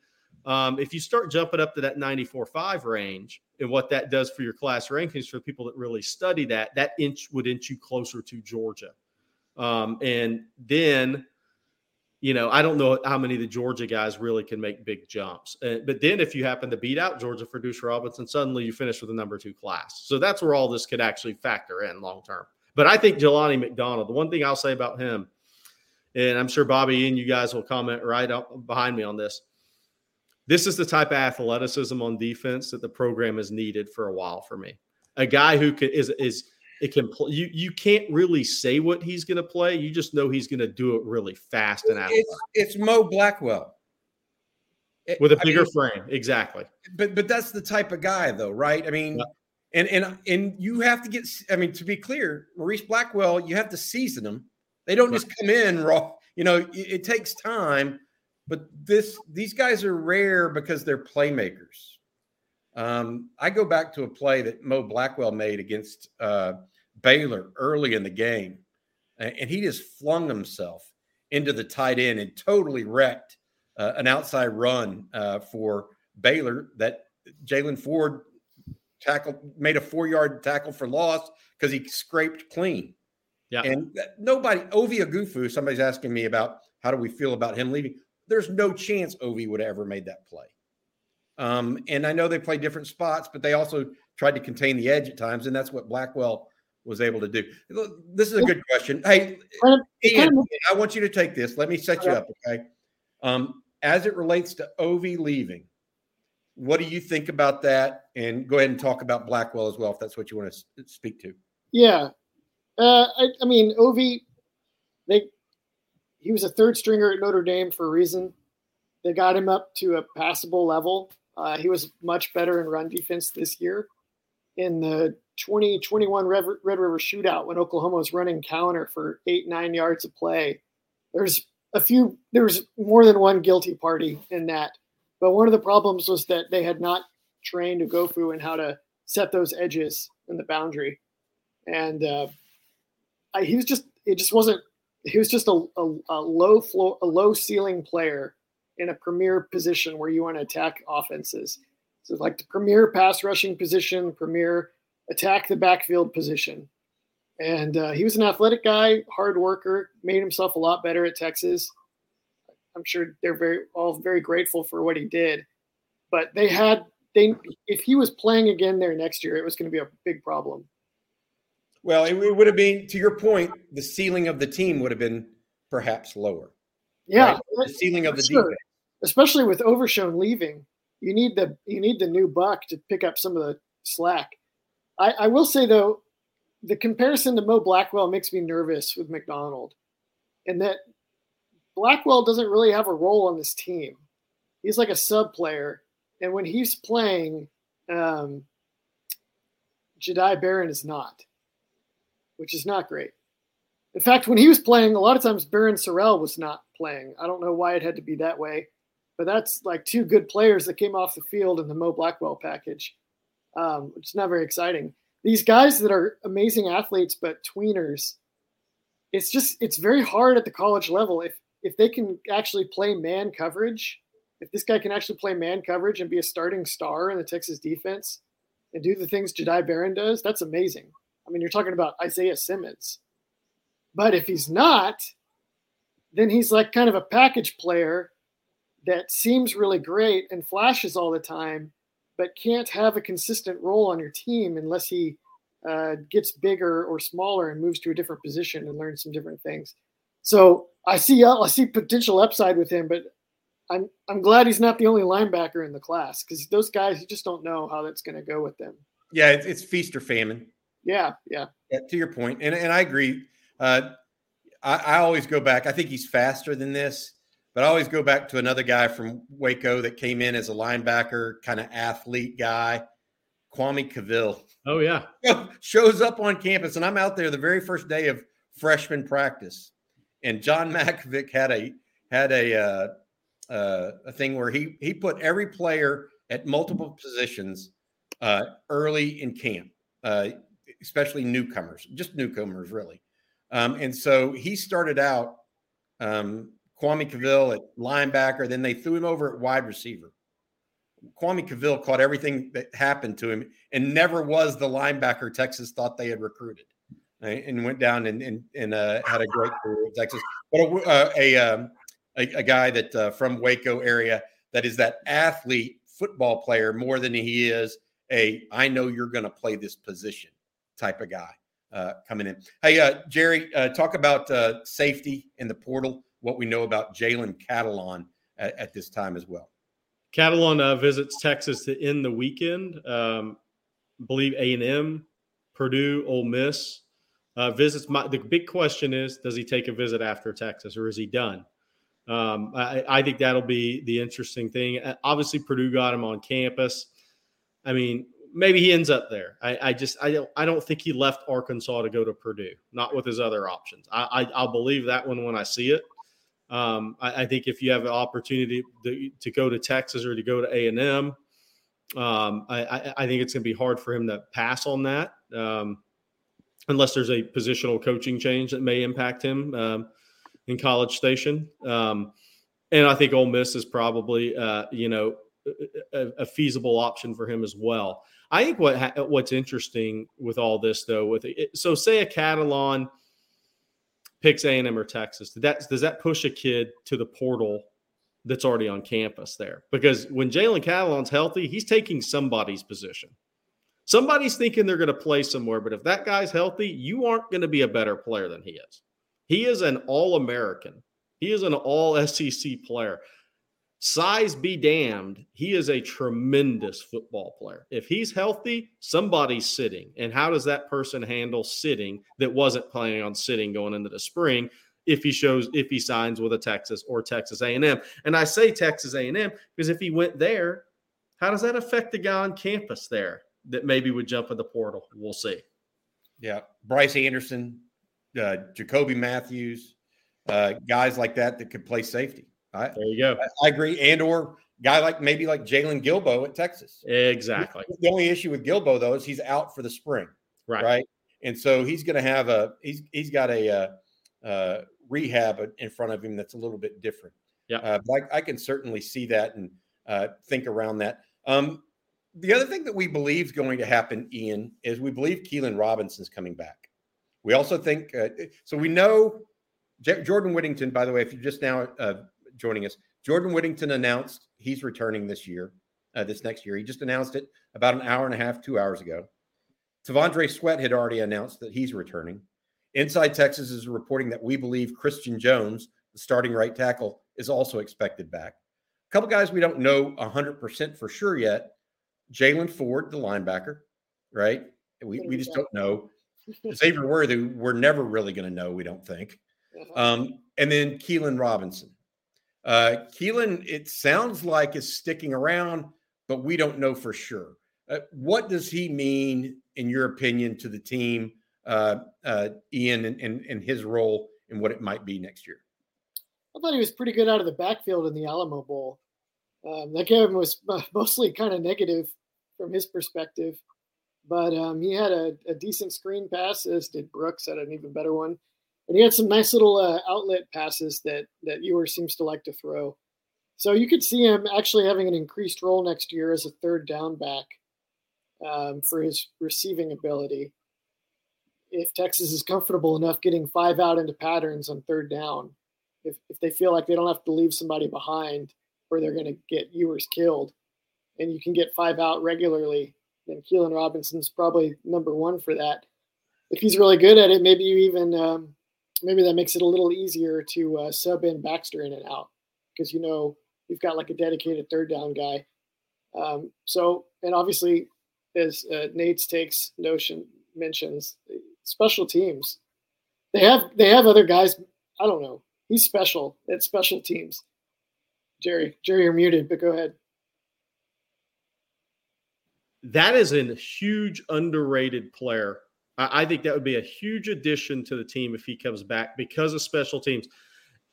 um, if you start jumping up to that 94.5 range and what that does for your class rankings for people that really study that, that inch would inch you closer to Georgia. Um, and then, you know, I don't know how many of the Georgia guys really can make big jumps. Uh, but then if you happen to beat out Georgia for Deuce Robinson, suddenly you finish with a number two class. So that's where all this could actually factor in long term. But I think Jelani McDonald, the one thing I'll say about him, and I'm sure Bobby and you guys will comment right up behind me on this. This is the type of athleticism on defense that the program has needed for a while for me. A guy who can, is is it can play. You you can't really say what he's going to play. You just know he's going to do it really fast and out. It's, it's Mo Blackwell with a bigger I mean, frame, exactly. But but that's the type of guy, though, right? I mean, yeah. and and and you have to get. I mean, to be clear, Morice Blackwell, you have to season them. They don't right. just come in raw. You know, it, it takes time. But this these guys are rare because they're playmakers. Um, I go back to a play that Mo Blackwell made against uh, Baylor early in the game, and he just flung himself into the tight end and totally wrecked uh, an outside run uh, for Baylor that Jaylan Ford tackled, made a four yard tackle for loss because he scraped clean. Yeah. And nobody, Ovie Oghoufo, somebody's asking me about how do we feel about him leaving. There's no chance Ovie would have ever made that play. Um, and I know they play different spots, but they also tried to contain the edge at times, and that's what Blackwell was able to do. This is a good question. Hey, Ian, I want you to take this. Let me set you up, okay? Um, as it relates to Ovie leaving, what do you think about that? And go ahead and talk about Blackwell as well, if that's what you want to speak to. Yeah, uh, I, I mean, Ovie, they he was a third stringer at Notre Dame for a reason. They got him up to a passable level. Uh, he was much better in run defense this year. In the 2021 Red, River shootout when Oklahoma was running counter for eight, nine yards of play. There's a few, there was more than one guilty party in that. But one of the problems was that they had not trained Oghoufo in how to set those edges in the boundary. And uh, I, he was just, it just wasn't, he was just a, a, a low floor, a low ceiling player in a premier position where you want to attack offenses. So like the premier pass rushing position, premier attack the backfield position. And uh, he was an athletic guy, hard worker, made himself a lot better at Texas. I'm sure they're very all very grateful for what he did. But they had they if he was playing again there next year, it was going to be a big problem. Well, it, would have been to your point, the ceiling of the team would have been perhaps lower. Yeah, right? the ceiling of the sure. defense, especially with Overshown leaving, you need the you need the new buck to pick up some of the slack. I, I will say though, the comparison to Mo Blackwell makes me nervous with McDonald, and that Blackwell doesn't really have a role on this team. He's like a sub player, and when he's playing, um, Jahdae Barron is not, which is not great. In fact, when he was playing, a lot of times Barryn Sorrell was not playing. I don't know why it had to be that way, but that's like two good players that came off the field in the Mo Blackwell package um, is not very exciting. These guys that are amazing athletes but tweeners, it's just it's very hard at the college level if if they can actually play man coverage. If this guy can actually play man coverage and be a starting star in the Texas defense and do the things Jahdae Barron does, that's amazing. I mean, you're talking about Isaiah Simmons. But if he's not, then he's like kind of a package player that seems really great and flashes all the time but can't have a consistent role on your team unless he uh, gets bigger or smaller and moves to a different position and learns some different things. So I see I see potential upside with him, but I'm I'm glad he's not the only linebacker in the class because those guys you just don't know how that's going to go with them. Yeah, it's, it's, feast or famine. Yeah, yeah, yeah. To your point, and and I agree. Uh, I, I always go back. I think he's faster than this. But I always go back to another guy from Waco that came in as a linebacker, kind of athlete guy, Kwame Cavil. Oh, yeah. Shows up on campus, and I'm out there the very first day of freshman practice. and John Mackovic had a had a uh, uh, a thing where he he put every player at multiple positions uh, early in camp, uh, especially newcomers, just newcomers really. Um, and so he started out um, Kwame Cavil at linebacker, then they threw him over at wide receiver. Kwame Cavil caught everything that happened to him and never was the linebacker Texas thought they had recruited, and went down and and, and uh, had a great career at Texas. But a, uh, a, um, a, a guy that uh, from Waco area that is that athlete football player more than he is a I know you're going to play this position type of guy uh, coming in. Hey, uh, Jerry, talk about safety in the portal. What we know about Jalen Catalon at, at, this time as well. Catalon uh, visits Texas to end the weekend. Um, believe A and M, Purdue, Ole Miss uh, visits. My, the big question is, does he take a visit after Texas, or is he done? Um, I, I, think that'll be the interesting thing. Obviously, Purdue got him on campus. I mean, maybe he ends up there. I, I, just I don't I don't think he left Arkansas to go to Purdue, not with his other options. I, I will believe that one when I see it. Um, I, I, think if you have an opportunity to, to go to Texas or to go to A and M, um, I, I, think it's going to be hard for him to pass on that, um, unless there's a positional coaching change that may impact him um, in College Station. Um, and I think Ole Miss is probably, uh, you know, a, a, feasible option for him as well. I think what what's interesting with all this though, with it, so say a Catalon picks A and M or Texas, that does that push a kid to the portal that's already on campus there? Because when Jalen Catalon's healthy, he's taking somebody's position. Somebody's thinking they're going to play somewhere, but if that guy's healthy, you aren't going to be a better player than he is. He is an All American. He is an All SEC player size be damned, he is a tremendous football player. If he's healthy, somebody's sitting. And how does that person handle sitting that wasn't planning on sitting going into the spring? if he shows if he signs with a Texas or Texas A&M. And I say Texas A&M because if he went there, how does that affect the guy on campus there that maybe would jump in the portal? We'll see. Yeah, Bryce Anderson, uh, Jacoby Mathews, uh, guys like that that could play safety. I, there you go. I, I, agree. And or guy like maybe like Jaylon Guilbeau at Texas. Exactly. The only issue with Guilbeau though is he's out for the spring. Right. Right. And so he's going to have a he's he's got a, uh, uh, rehab in front of him that's a little bit different. Yeah. Uh, but I, I, can certainly see that and uh, think around that. Um, the other thing that we believe is going to happen, Ian, is we believe Keilan Robinson's coming back. We also think uh, so. We know J- Jordan Whittington. By the way, if you're just now uh, joining us. Jordan Whittington announced he's returning this year, uh, this next year. He just announced it about an hour and a half, two hours ago. T'Vondre Sweat had already announced that he's returning. Inside Texas is reporting that we believe Christian Jones, the starting right tackle, is also expected back. A couple guys we don't know 100% for sure yet. Jaylan Ford, the linebacker, right? We, we just don't know. Xavier Worthy, we're never really going to know, we don't think. Uh-huh. Um, and then Keilan Robinson. Uh, Keilan, it sounds like is sticking around, but we don't know for sure. Uh, what does he mean, in your opinion, to the team, uh, uh, Ian, and, and, and his role and what it might be next year? I thought he was pretty good out of the backfield in the Alamo Bowl. Um, that game was mostly kind of negative from his perspective, but um, he had a, a, decent screen pass, as did Brooks, had an even better one and he had some nice little uh, outlet passes that that Ewers seems to like to throw. So you could see him actually having an increased role next year as a third down back um, for his receiving ability. If Texas is comfortable enough getting five out into patterns on third down, if, if they feel like they don't have to leave somebody behind or they're going to get Ewers killed, and you can get five out regularly, then Keilan Robinson's probably number one for that. If he's really good at it, maybe you even um, maybe that makes it a little easier to uh, sub in Baxter in and out because you know you've got like a dedicated third down guy. Um, so, and obviously, as uh, Nate's takes notion mentions, special teams. They have they have other guys. I don't know. He's special at special teams. Jerry, Jerry, you're muted, but go ahead. That is a huge underrated player I, think that would be a huge addition to the team if he comes back because of special teams.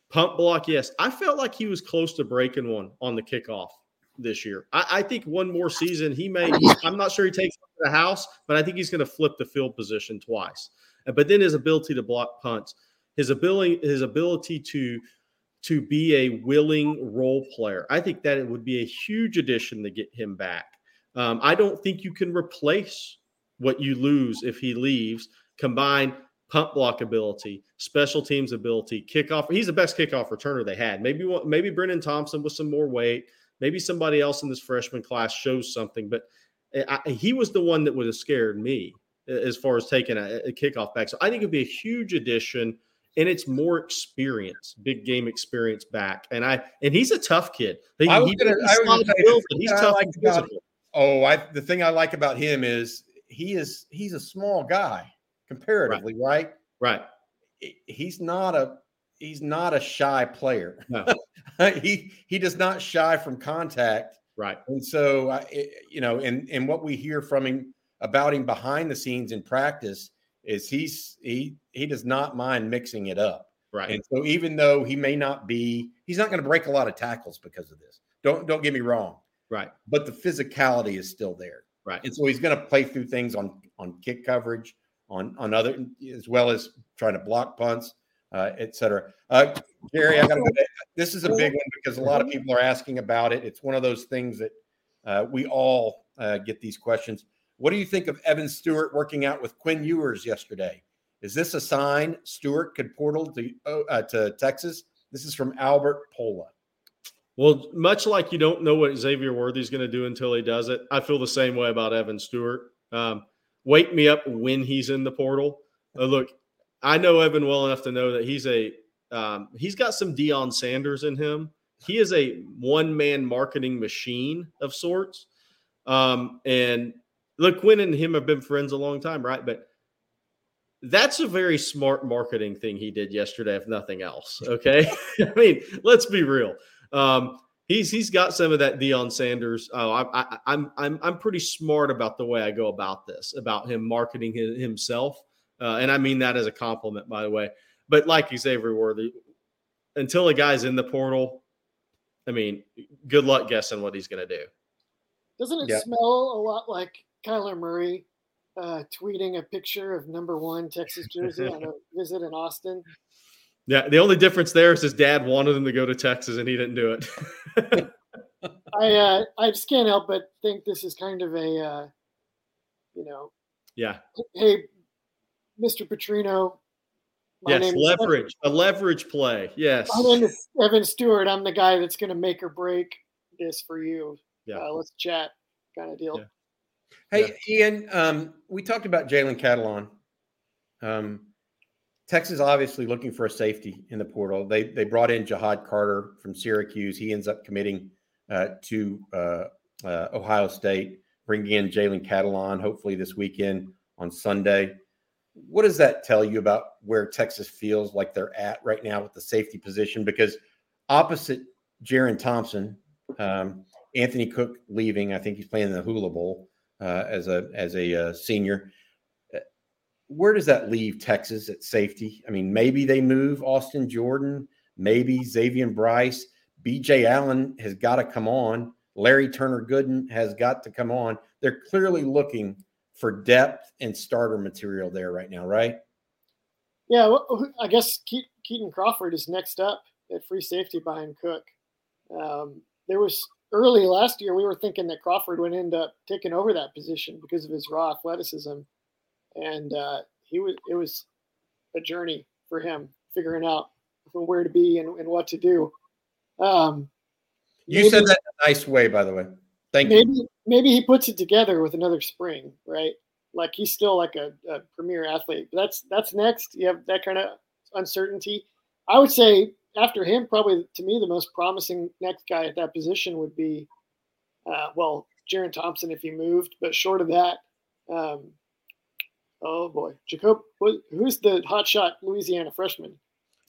Pump block, yes. I felt like he was close to breaking one on the kickoff this year. I, I think one more season, he may. I'm not sure he takes the house, but I think he's going to flip the field position twice. But then his ability to block punts, his ability, his ability to to be a willing role player, I think that it would be a huge addition to get him back. Um, I don't think you can replace what you lose if he leaves. Combine punt block ability, special teams ability, kickoff. He's the best kickoff returner they had. Maybe maybe Brennan Thompson with some more weight. Maybe somebody else in this freshman class shows something, but eh, I, he was the one that would have scared me as far as taking a, a kickoff back. So I think it'd be a huge addition, and it's more experience, big game experience back. And I and he's a tough kid. He, I was gonna, I was gonna build, he's tough like about, Oh, I the thing I like about him is he is he's a small guy comparatively, right? Right. right. He's not a he's not a shy player. No. he he does not shy from contact. Right. And so uh, you know, and and what we hear from him about him behind the scenes in practice is he's he he does not mind mixing it up. Right. And so even though he may not be, he's not going to break a lot of tackles because of this. Don't don't get me wrong. Right. But the physicality is still there. Right. And so he's going to play through things on on kick coverage, on on other as well as trying to block punts, uh, et cetera. Uh, Gary, I got. This is a big one because a lot of people are asking about it. It's one of those things that uh, we all uh, get these questions. What do you think of Evan Stewart working out with Quinn Ewers yesterday? Is this a sign Stewart could portal to uh, to Texas? This is from Albert Pola. Well, much like you don't know what Xavier Worthy's going to do until he does it, I feel the same way about Evan Stewart. Um, wake me up when he's in the portal. Uh, look, I know Evan well enough to know that he's a um, he's got some Deion Sanders in him. He is a one man marketing machine of sorts. Um, and look, Quinn and him have been friends a long time, right? But that's a very smart marketing thing he did yesterday, if nothing else. Okay. I mean, let's be real. Um, he's he's got some of that Deion Sanders. Oh, I, I, I'm I'm I'm pretty smart about the way I go about this, about him marketing his, himself, uh, and I mean that as a compliment, by the way. But like Xavier Worthy, until a guy's in the portal, I mean, good luck guessing what he's going to do. Doesn't it yeah. smell a lot like Kyler Murray uh, tweeting a picture of number one Texas jersey on a visit in Austin? Yeah, the only difference there is his dad wanted him to go to Texas and he didn't do it. I uh, I just can't help but think this is kind of a uh, you know yeah hey Mr. Petrino yes leverage a leverage play yes my name is Evan Stewart I'm the guy that's going to make or break this for you yeah uh, let's chat kind of deal yeah. hey yeah. Ian um, we talked about Jalen Catalon um, Texas obviously looking for a safety in the portal. They they brought in Ja'Had Carter from Syracuse. He ends up committing uh, to uh, uh, Ohio State, bringing in Jalen Catalon hopefully this weekend on Sunday. What does that tell you about where Texas feels like they're at right now with the safety position? Because opposite Jerrin Thompson, um, Anthony Cook leaving, I think he's playing in the Hula Bowl uh, as a as a uh, senior where does that leave Texas at safety? I mean, maybe they move Austin Jordan, maybe X'Avion Brice, BJ Allen has got to come on. Larry Turner Gooden has got to come on. They're clearly looking for depth and starter material there right now, right? Yeah, well, I guess Kitan Crawford is next up at free safety behind Cook. Um, there was early last year, we were thinking that Crawford would end up taking over that position because of his raw athleticism and uh, he was it was a journey for him figuring out where to be and, and what to do. Um, you maybe, said that in a nice way, by the way. Thank maybe, you. Maybe he puts it together with another spring, right? Like he's still like a, a premier athlete. But that's that's next. You have that kind of uncertainty. I would say after him, probably to me the most promising next guy at that position would be, uh, well, Jerrin Thompson if he moved, but short of that, um, Oh boy, Jacob, who's the hotshot Louisiana freshman?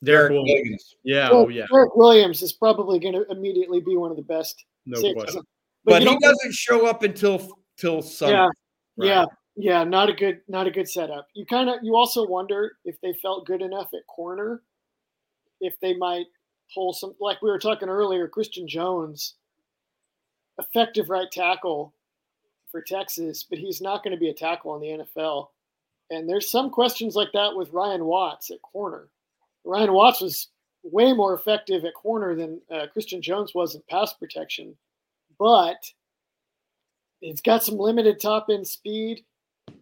Derek Williams. Yeah, oh yeah. Derek Williams is probably going to immediately be one of the best. No question. But, but he doesn't show up until till summer. Yeah, right. yeah. Yeah, not a good not a good setup. You kind of you also wonder if they felt good enough at corner, if they might pull some like we were talking earlier. Christian Jones, effective right tackle for Texas, but he's not going to be a tackle in the NFL. And there's some questions like that with Ryan Watts at corner. Ryan Watts was way more effective at corner than uh, Christian Jones was in pass protection, but he's got some limited top end speed.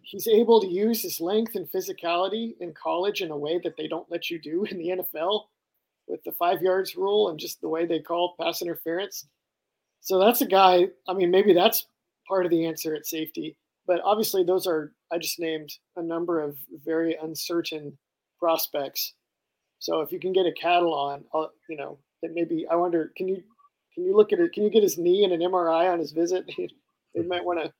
He's able to use his length and physicality in college in a way that they don't let you do in the NFL with the five yards rule and just the way they call pass interference. So that's a guy. I mean, maybe that's part of the answer at safety. But obviously, those are, I just named a number of very uncertain prospects. So if you can get a Catalon, uh, you know, then maybe I wonder, can you can you look at it? Can you get his knee and an MRI on his visit? they might want to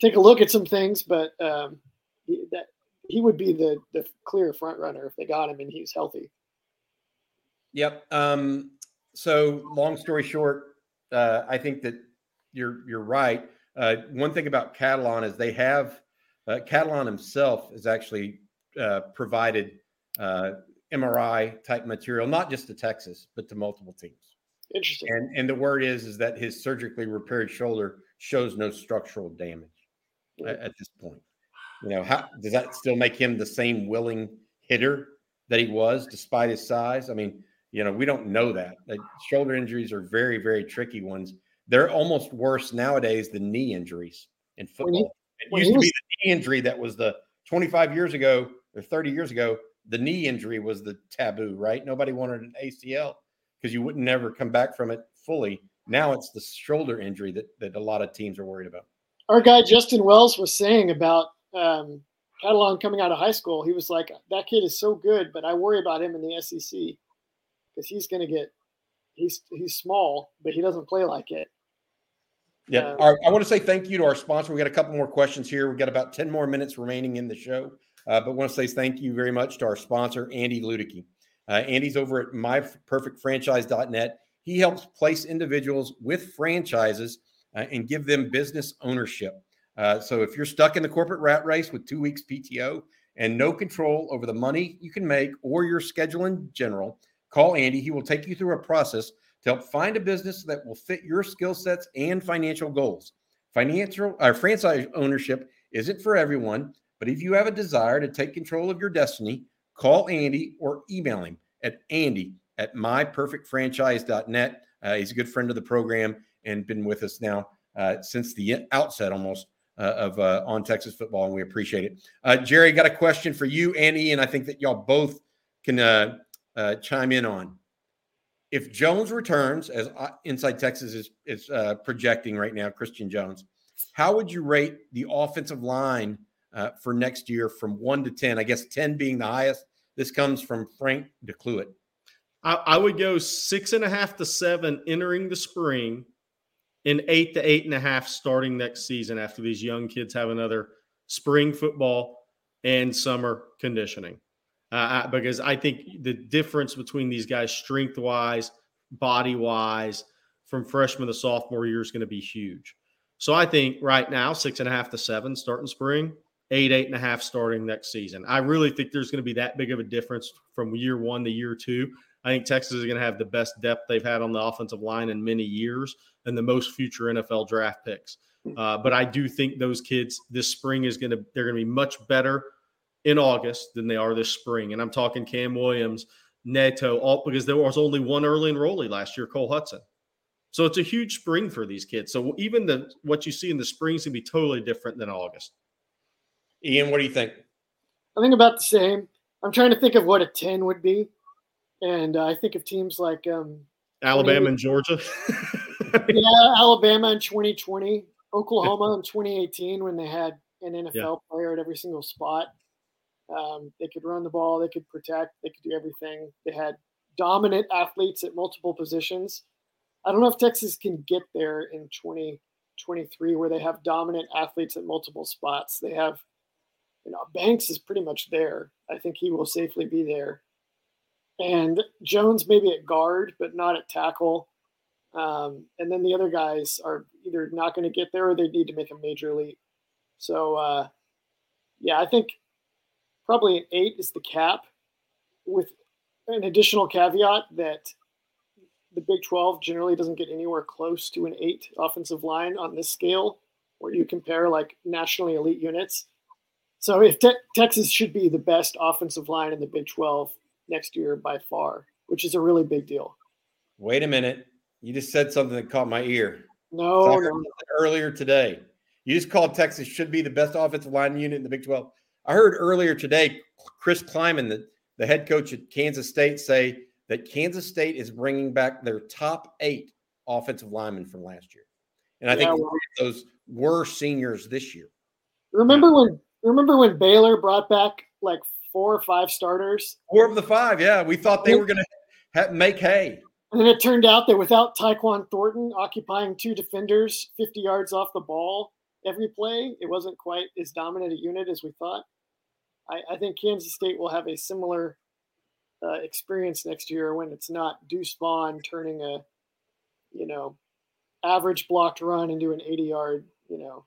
take a look at some things, but um, he, that he would be the the clear front runner if they got him and he's healthy. Yep. Um, so long story short, uh, I think that you're you're right. Uh, one thing about Catalon is they have uh, Catalon himself has actually uh, provided uh, MRI type material, not just to Texas, but to multiple teams. Interesting. And and the word is is that his surgically repaired shoulder shows no structural damage at, at this point. You know, how does that still make him the same willing hitter that he was despite his size? I mean, you know, we don't know that. Like, shoulder injuries are very, very tricky ones they're almost worse nowadays than knee injuries in football. it used to be the knee injury that was the 25 years ago or 30 years ago. The knee injury was the taboo, right? Nobody wanted an ACL because you wouldn't never come back from it fully. Now it's the shoulder injury that, that a lot of teams are worried about. Our guy Justin Wells was saying about um, Catalon coming out of high school. He was like, "That kid is so good, but I worry about him in the SEC because he's going to get he's he's small, but he doesn't play like it." Yeah. Uh, I want to say thank you to our sponsor. We got a couple more questions here. We've got about 10 more minutes remaining in the show. Uh, but want to say thank you very much to our sponsor, Andy Ludicky. Uh, Andy's over at myperfectfranchise.net. He helps place individuals with franchises uh, and give them business ownership. Uh, so if you're stuck in the corporate rat race with two weeks PTO and no control over the money you can make or your schedule in general, call Andy. He will take you through a process to help find a business that will fit your skill sets and financial goals. Financial or uh, franchise ownership isn't for everyone, but if you have a desire to take control of your destiny, call Andy or email him at andy at myperfectfranchise.net. Uh, he's a good friend of the program and been with us now uh, since the outset almost uh, of uh, on Texas football, and we appreciate it. Uh, Jerry, got a question for you Andy, and I think that y'all both can uh, chime in on if Jones returns, as Inside Texas is is uh, projecting right now, Christian Jones, how would you rate the offensive line uh, for next year from one to ten? I guess ten being the highest. This comes from Frank DeCluet. I, I would go six and a half to seven entering the spring, and eight to eight and a half starting next season after these young kids have another spring football and summer conditioning uh, because I think the difference between these guys, strength wise, body wise, from freshman to sophomore year is going to be huge. So I think right now, six and a half to seven starting spring, eight, eight and a half starting next season. I really think there's going to be that big of a difference from year one to year two. I think Texas is going to have the best depth they've had on the offensive line in many years and the most future NFL draft picks. Uh, but I do think those kids this spring is going to they're going to be much better in August than they are this spring. And I'm talking Cam Williams, Neto, all because there was only one early enrollee last year, Cole Hudson. So it's a huge spring for these kids. So even the what you see in the spring is gonna be totally different than August. Ian, what do you think? I think about the same. I'm trying to think of what a 10 would be. And uh, I think of teams like um, Alabama and Georgia. yeah, Alabama in 2020, Oklahoma in 2018 when they had an NFL yeah. player at every single spot. Um, they could run the ball, they could protect, they could do everything. They had dominant athletes at multiple positions. I don't know if Texas can get there in 2023 where they have dominant athletes at multiple spots. They have, you know, Banks is pretty much there. I think he will safely be there. And Jones maybe at guard, but not at tackle. Um, and then the other guys are either not going to get there or they need to make a major leap. So uh, yeah, I think probably an eight is the cap, with an additional caveat that the Big 12 generally doesn't get anywhere close to an eight offensive line on this scale, where you compare like nationally elite units. So if te- Texas should be the best offensive line in the Big 12 next year by far, which is a really big deal. Wait a minute. You just said something that caught my ear. No, So I no, heard no. earlier today. You just called Texas should be the best offensive line unit in the Big 12. I heard earlier today Chris Klieman, the, the head coach at Kansas State, say that Kansas State is bringing back their top eight offensive linemen from last year. And I Yeah, think well- those were seniors this year. Remember when? Remember when Baylor brought back like four or five starters, Four of the five. Yeah. We thought they were going to ha- make hay. and then it turned out that without Tyquan Thornton occupying two defenders 50 yards off the ball every play, it wasn't quite as dominant a unit as we thought. I, I think Kansas State will have a similar uh, experience next year when it's not Deuce Vaughn turning a, you know, average blocked run into an 80 yard, you know.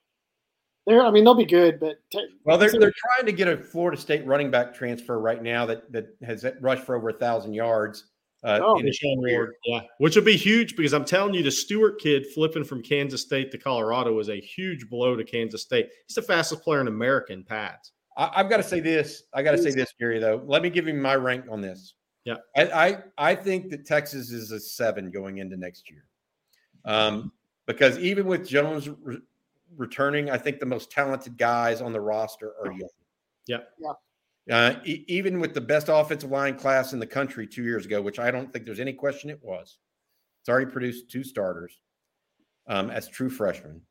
They're, I mean, they'll be good, but te- Well, they're, they're trying to get a Florida State running back transfer right now that, that has rushed for over a thousand yards. Uh, Oh, in his Treshaun career. Ward, yeah, which would be huge because I'm telling you, the Stewart kid flipping from Kansas State to Colorado was a huge blow to Kansas State. He's the fastest player in American in pads. I, I've got to say this. I got to say this, Gary. Though, let me give you my rank on this. Yeah. I, I I think that Texas is a seven going into next year, um, because even with Jones re- returning, I think the most talented guys on the roster are young. Yeah. Yeah. Uh, e- even with the best offensive line class in the country two years ago, which I don't think there's any question it was, it's already produced two starters um, as true freshmen.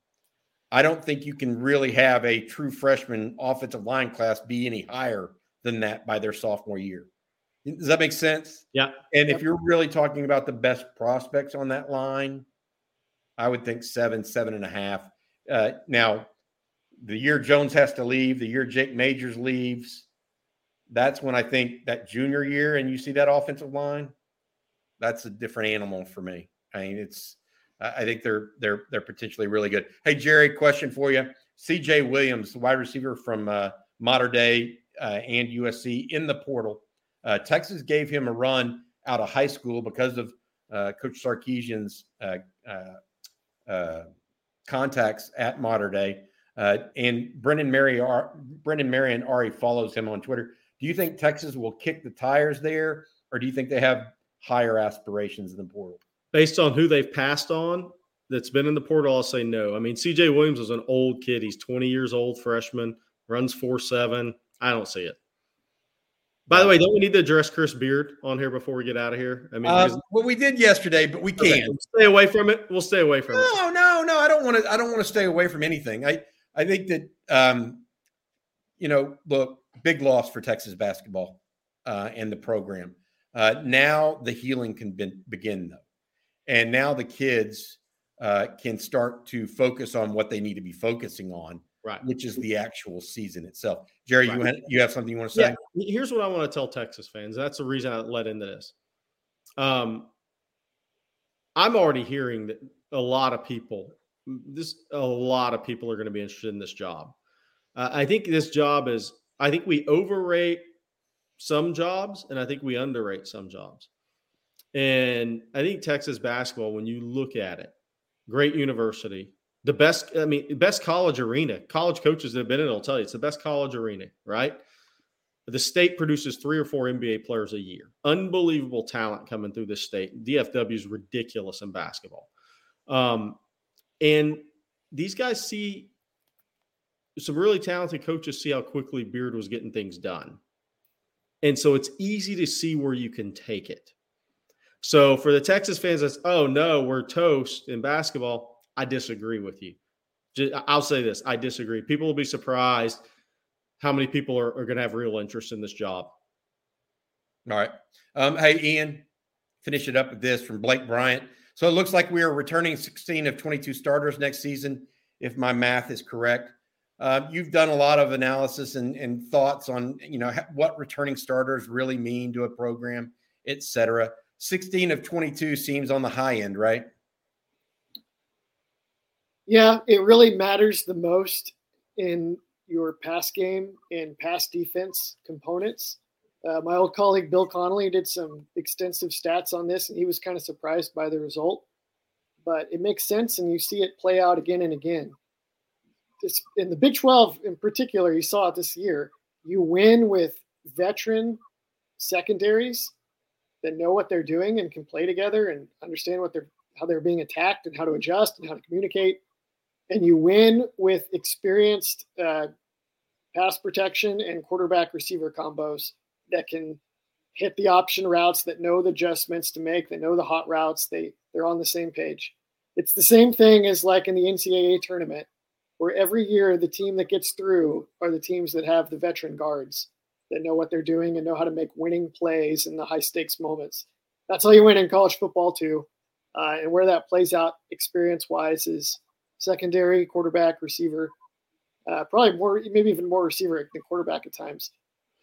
I don't think you can really have a true freshman offensive line class be any higher than that by their sophomore year. Does that make sense? Yeah. And if you're really talking about the best prospects on that line, I would think seven, seven and a half. Uh, now, the year Jones has to leave, the year Jake Majors leaves, that's when I think that junior year and you see that offensive line, that's a different animal for me. I mean, it's I think they're they're they're potentially really good. Hey Jerry, question for you: C.J. Williams, wide receiver from uh, Mater Dei uh, and USC, in the portal. Uh, Texas gave him a run out of high school because of uh, Coach Sarkisian's uh, uh, contacts at Mater Dei. And Brendan Mary, Brennan Marion Ari follows him on Twitter. Do you think Texas will kick the tires there, or do you think they have higher aspirations in the portal? Based on who they've passed on that's been in the portal, I'll say no. I mean, CJ Williams is an old kid. He's 20 years old, freshman, runs 4 7. I don't see it. By the way, don't we need to address Chris Beard on here before we get out of here? I mean, Um, well, we did yesterday, but we Okay, can't. we'll stay away from it. We'll stay away from it. No, no, no. I don't want to. I don't want to stay away from anything. I I think that um, you know, look, big loss for Texas basketball uh, and the program. Uh, now the healing can be, begin though, and now the kids uh, can start to focus on what they need to be focusing on, Right. which is the actual season itself. Jerry, you Right. ha- you have something you want to say? Yeah. Here's what I want to tell Texas fans. That's the reason I led into this. Um, I'm already hearing that a lot of people, this a lot of people are going to be interested in this job. Uh, I think this job is. I think we overrate some jobs, and I think we underrate some jobs. And I think Texas basketball, when you look at it, great university, the best. I mean, best college arena. College coaches that have been in it will tell you it's the best college arena, right? The state produces three or four NBA players a year. Unbelievable talent coming through this state. DFW is ridiculous in basketball. Um, and these guys see some really talented coaches see how quickly Beard was getting things done. And so it's easy to see where you can take it. So for the Texas fans, that's, oh no, we're toast in basketball. I disagree with you. Just, I'll say this I disagree. People will be surprised how many people are, are going to have real interest in this job. All right. Um, hey, Ian, finish it up with this from Blake Bryant. So it looks like we are returning 16 of 22 starters next season, if my math is correct. Uh, you've done a lot of analysis and, and thoughts on, you know, what returning starters really mean to a program, et cetera. 16 of 22 seems on the high end, right? Yeah, it really matters the most in your pass game and pass defense components. Uh, my old colleague Bill Connolly did some extensive stats on this, and he was kind of surprised by the result. But it makes sense, and you see it play out again and again. This, in the Big 12 in particular, you saw it this year. You win with veteran secondaries that know what they're doing and can play together and understand what they're how they're being attacked and how to adjust and how to communicate. And you win with experienced uh, pass protection and quarterback receiver combos that can hit the option routes, that know the adjustments to make, that know the hot routes. They they're on the same page. It's the same thing as like in the NCAA tournament, where every year the team that gets through are the teams that have the veteran guards that know what they're doing and know how to make winning plays in the high stakes moments. That's how you win in college football too. Uh, and where that plays out experience wise is secondary, quarterback, receiver, uh, probably more, maybe even more receiver than quarterback at times.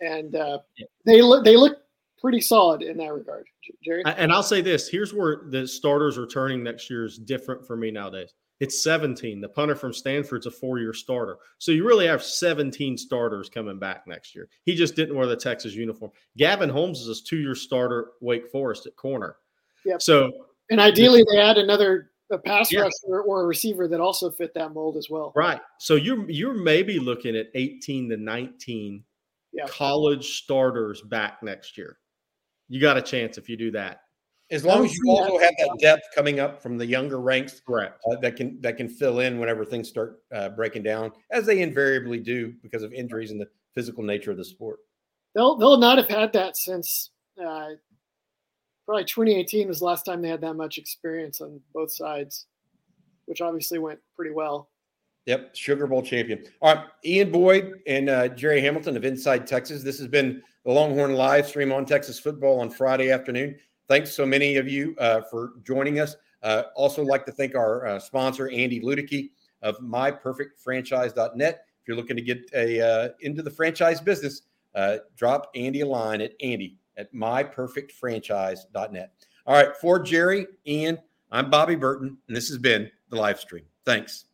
And uh, yeah. they look they look pretty solid in that regard, Jerry. And I'll say this: here's where the starters returning next year is different for me nowadays. It's 17. The punter from Stanford's a four-year starter, so you really have 17 starters coming back next year. He just didn't wear the Texas uniform. Gavin Holmes is a two-year starter, Wake Forest at corner. Yeah. So and ideally, they add another a pass yeah. rusher or a receiver that also fit that mold as well. Right. So you're you're maybe looking at 18 to 19 yeah. college starters back next year. You got a chance if you do that. As long as you also have that depth coming up from the younger ranks, correct, uh, that can that can fill in whenever things start uh, breaking down, as they invariably do because of injuries and the physical nature of the sport. They'll they'll not have had that since uh, probably 2018 was the last time they had that much experience on both sides, which obviously went pretty well. Yep, Sugar Bowl champion. All right, Ian Boyd and uh, Jerry Hamilton of Inside Texas. This has been the Longhorn live stream on Texas football on Friday afternoon. Thanks so many of you uh, for joining us. Uh, also, like to thank our uh, sponsor Andy Ludicky of MyPerfectFranchise.net. If you're looking to get a uh, into the franchise business, uh, drop Andy a line at Andy at myperfectfranchise.net. All right, for Jerry, Ian, I'm Bobby Burton, and this has been the live stream. Thanks.